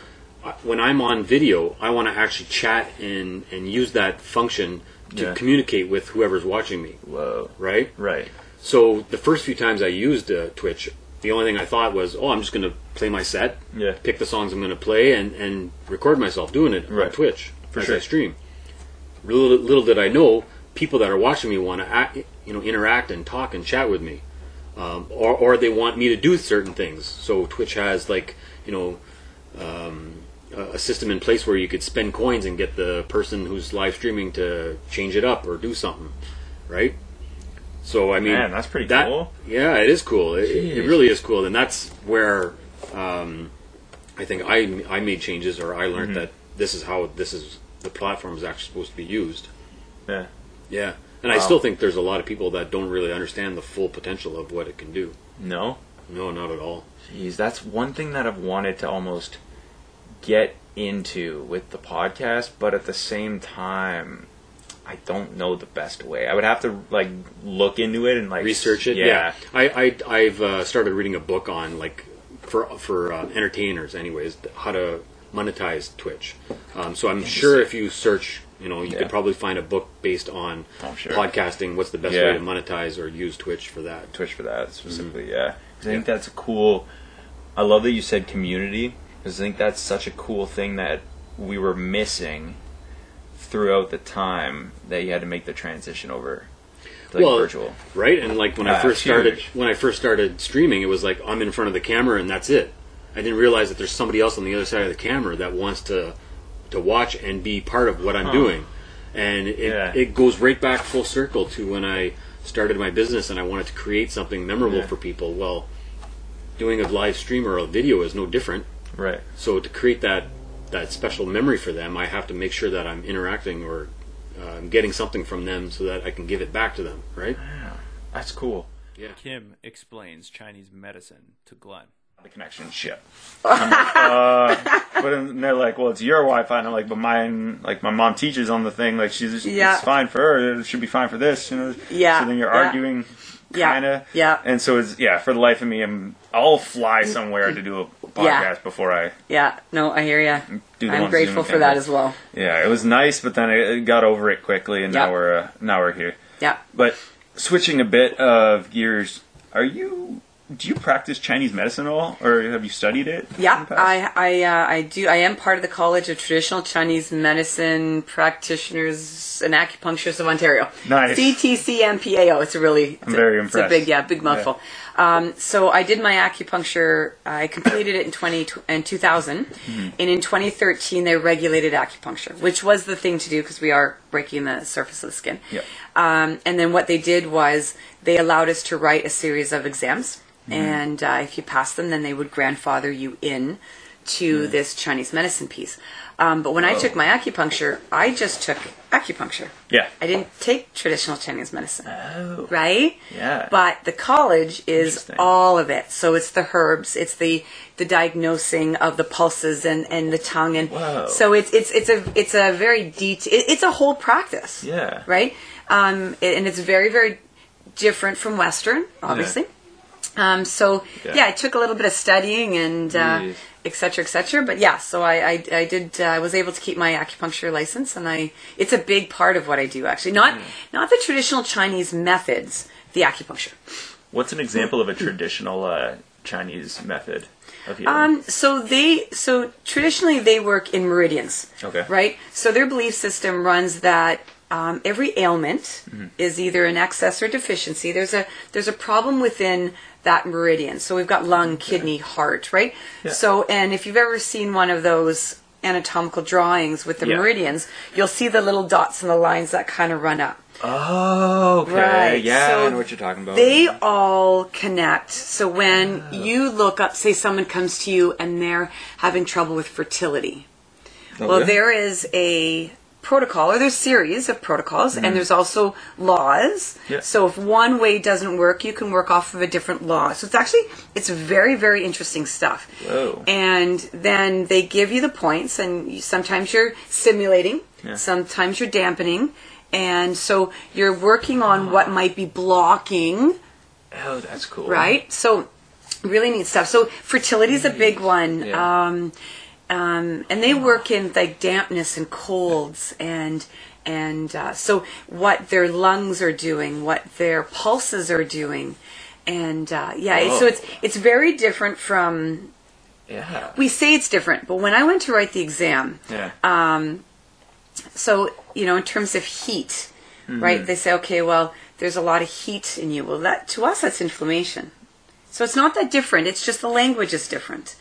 when I'm on video, I want to actually chat and and use that function to Yeah. communicate with whoever's watching me. Whoa. Right. Right. So the first few times I used uh, Twitch, the only thing I thought was, oh, I'm just going to play my set, Yeah. pick the songs I'm going to play, and, and record myself doing it on Twitch For sure. I stream. Little, little did I know, people that are watching me want to you know interact and talk and chat with me, um, or or they want me to do certain things. So Twitch has like you know. Um, a system in place where you could spend coins and get the person who's live streaming to change it up or do something, right? So I mean, Man, that's pretty that- cool. Yeah, it is cool. It, it really is cool, and that's where um, I think I I made changes, or I learned Mhm. that this is how this is the platform is actually supposed to be used. Yeah. Yeah, and I still think there's a lot of people that don't really understand the full potential of what it can do. No. No, not at all. Jeez, that's one thing that I've wanted to almost get into with the podcast, but at the same time, I don't know the best way. I would have to like look into it and like research it. Yeah, I, I I've uh, started reading a book on like for for uh, entertainers, anyways, how to monetize Twitch. Um, so I'm sure if you search, you know, you Yeah. could probably find a book based on Oh, sure. podcasting. What's the best Yeah. way to monetize or use Twitch for that? Twitch for that specifically. Yeah, 'Cause I Yeah. think that's a cool. I love that you said community because I think that's such a cool thing that we were missing throughout the time that you had to make the transition over to like well, virtual. right? And like when I Ah, first started, huge. when I first started streaming, it was like I'm in front of the camera and that's it. I didn't realize that there's somebody else on the other side of the camera that wants to to watch and be part of what I'm Huh. doing. And it, Yeah. it goes right back full circle to when I started my business and I wanted to create something memorable Yeah. for people. Well, doing a live stream or a video is no different. Right. So to create that that special memory for them, I have to make sure that I'm interacting or uh, getting something from them so that I can give it back to them. Right? Yeah. That's cool. Yeah. Kim explains Chinese medicine to Glenn. The connection shit. Like, uh, [laughs] but then they're like, well, it's your Wi-Fi, and I'm like, but mine, like my mom teaches on the thing, like she's Yeah. it's fine for her, it should be fine for this, you know. Yeah, So then you're yeah. arguing, Yeah, kind of. yeah. And so it's yeah, for the life of me, I'm I'll fly somewhere to do a podcast Yeah. before I Yeah, no, I hear you. do. The I'm one grateful Zoom for that as well. Yeah, it was nice, but then I I got over it quickly, and Yeah. now we're uh, now we're here. Yeah. But switching a bit of gears, are you? Do you practice Chinese medicine at all, or have you studied it? Yeah, I I uh, I do. I am part of the College of Traditional Chinese Medicine Practitioners and Acupuncturists of Ontario. Nice. CTCMPAO. It's a really. I'm it's very impressed. It's a big, yeah, big mouthful. Um, so I did my acupuncture. I completed it in twenty in two thousand, Mm-hmm. and in twenty thirteen they regulated acupuncture, which was the thing to do because we are breaking the surface of the skin. Yep. Um, and then what they did was they allowed us to write a series of exams. And uh, if you passed them, then they would grandfather you in to this Chinese medicine piece. Um, but when I took my acupuncture, I just took acupuncture. Yeah. I didn't take traditional Chinese medicine. Oh. Right? Yeah. But the college is Interesting. all of it. So it's the herbs, it's the the diagnosing of the pulses and, and the tongue and Whoa. so it's it's it's a it's a very detailed it, it's a whole practice. Yeah. Right? Um and it's very very different from western, obviously. Um, so Yeah. yeah. it took a little bit of studying and uh, Jeez. et cetera, et cetera. But yeah, so I, I, I did. Uh, I was able to keep my acupuncture license, and I it's a big part of what I do. Actually, not not the traditional Chinese methods, the acupuncture. What's an example of a traditional uh, Chinese method of healing? Um, so they so traditionally they work in meridians. Okay. Right. So their belief system runs that um, every ailment Mhm. is either an excess or deficiency. There's a there's a problem within that meridian. So we've got lung, kidney, heart, right? Yeah. So and if you've ever seen one of those anatomical drawings with the Yeah. meridians, you'll see the little dots and the lines that kind of run up. Oh, okay. Right, Yeah, so I know what you're talking about. They all connect. So when you look up, say someone comes to you and they're having trouble with fertility. Oh, well, there is a protocol, or there's series of protocols, Mhm. and there's also laws. Yeah. So if one way doesn't work, you can work off of a different law. So it's actually it's very very interesting stuff. Whoa. And then they give you the points, and you, sometimes you're simulating, Yeah. sometimes you're dampening, and so you're working on what might be blocking Oh, that's cool. right? So really neat stuff. So fertility is a big one. Um, um, and they work in like dampness and colds and and uh, so what their lungs are doing, what their pulses are doing, and uh, yeah, Whoa. so it's it's very different from. Yeah. We say it's different, but when I went to write the exam, Yeah. um, so you know, in terms of heat, right? Mhm. They say, okay, well, there's a lot of heat in you. Well, that to us, that's inflammation. So it's not that different. It's just the language is different,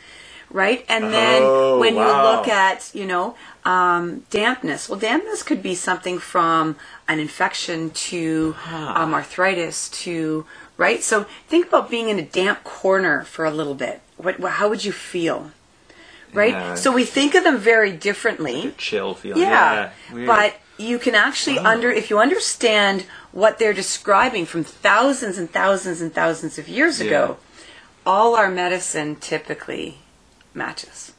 right? And then Oh, when wow. you look at, you know, um, dampness. Well, dampness could be something from an infection to um, arthritis to right. So think about being in a damp corner for a little bit. What? How would you feel? Right. Yeah. So we think of them very differently. Chill feeling. Yeah, weird. but you can actually under if you understand what they're describing from thousands and thousands and thousands of years Yeah. ago, all our medicine typically matches.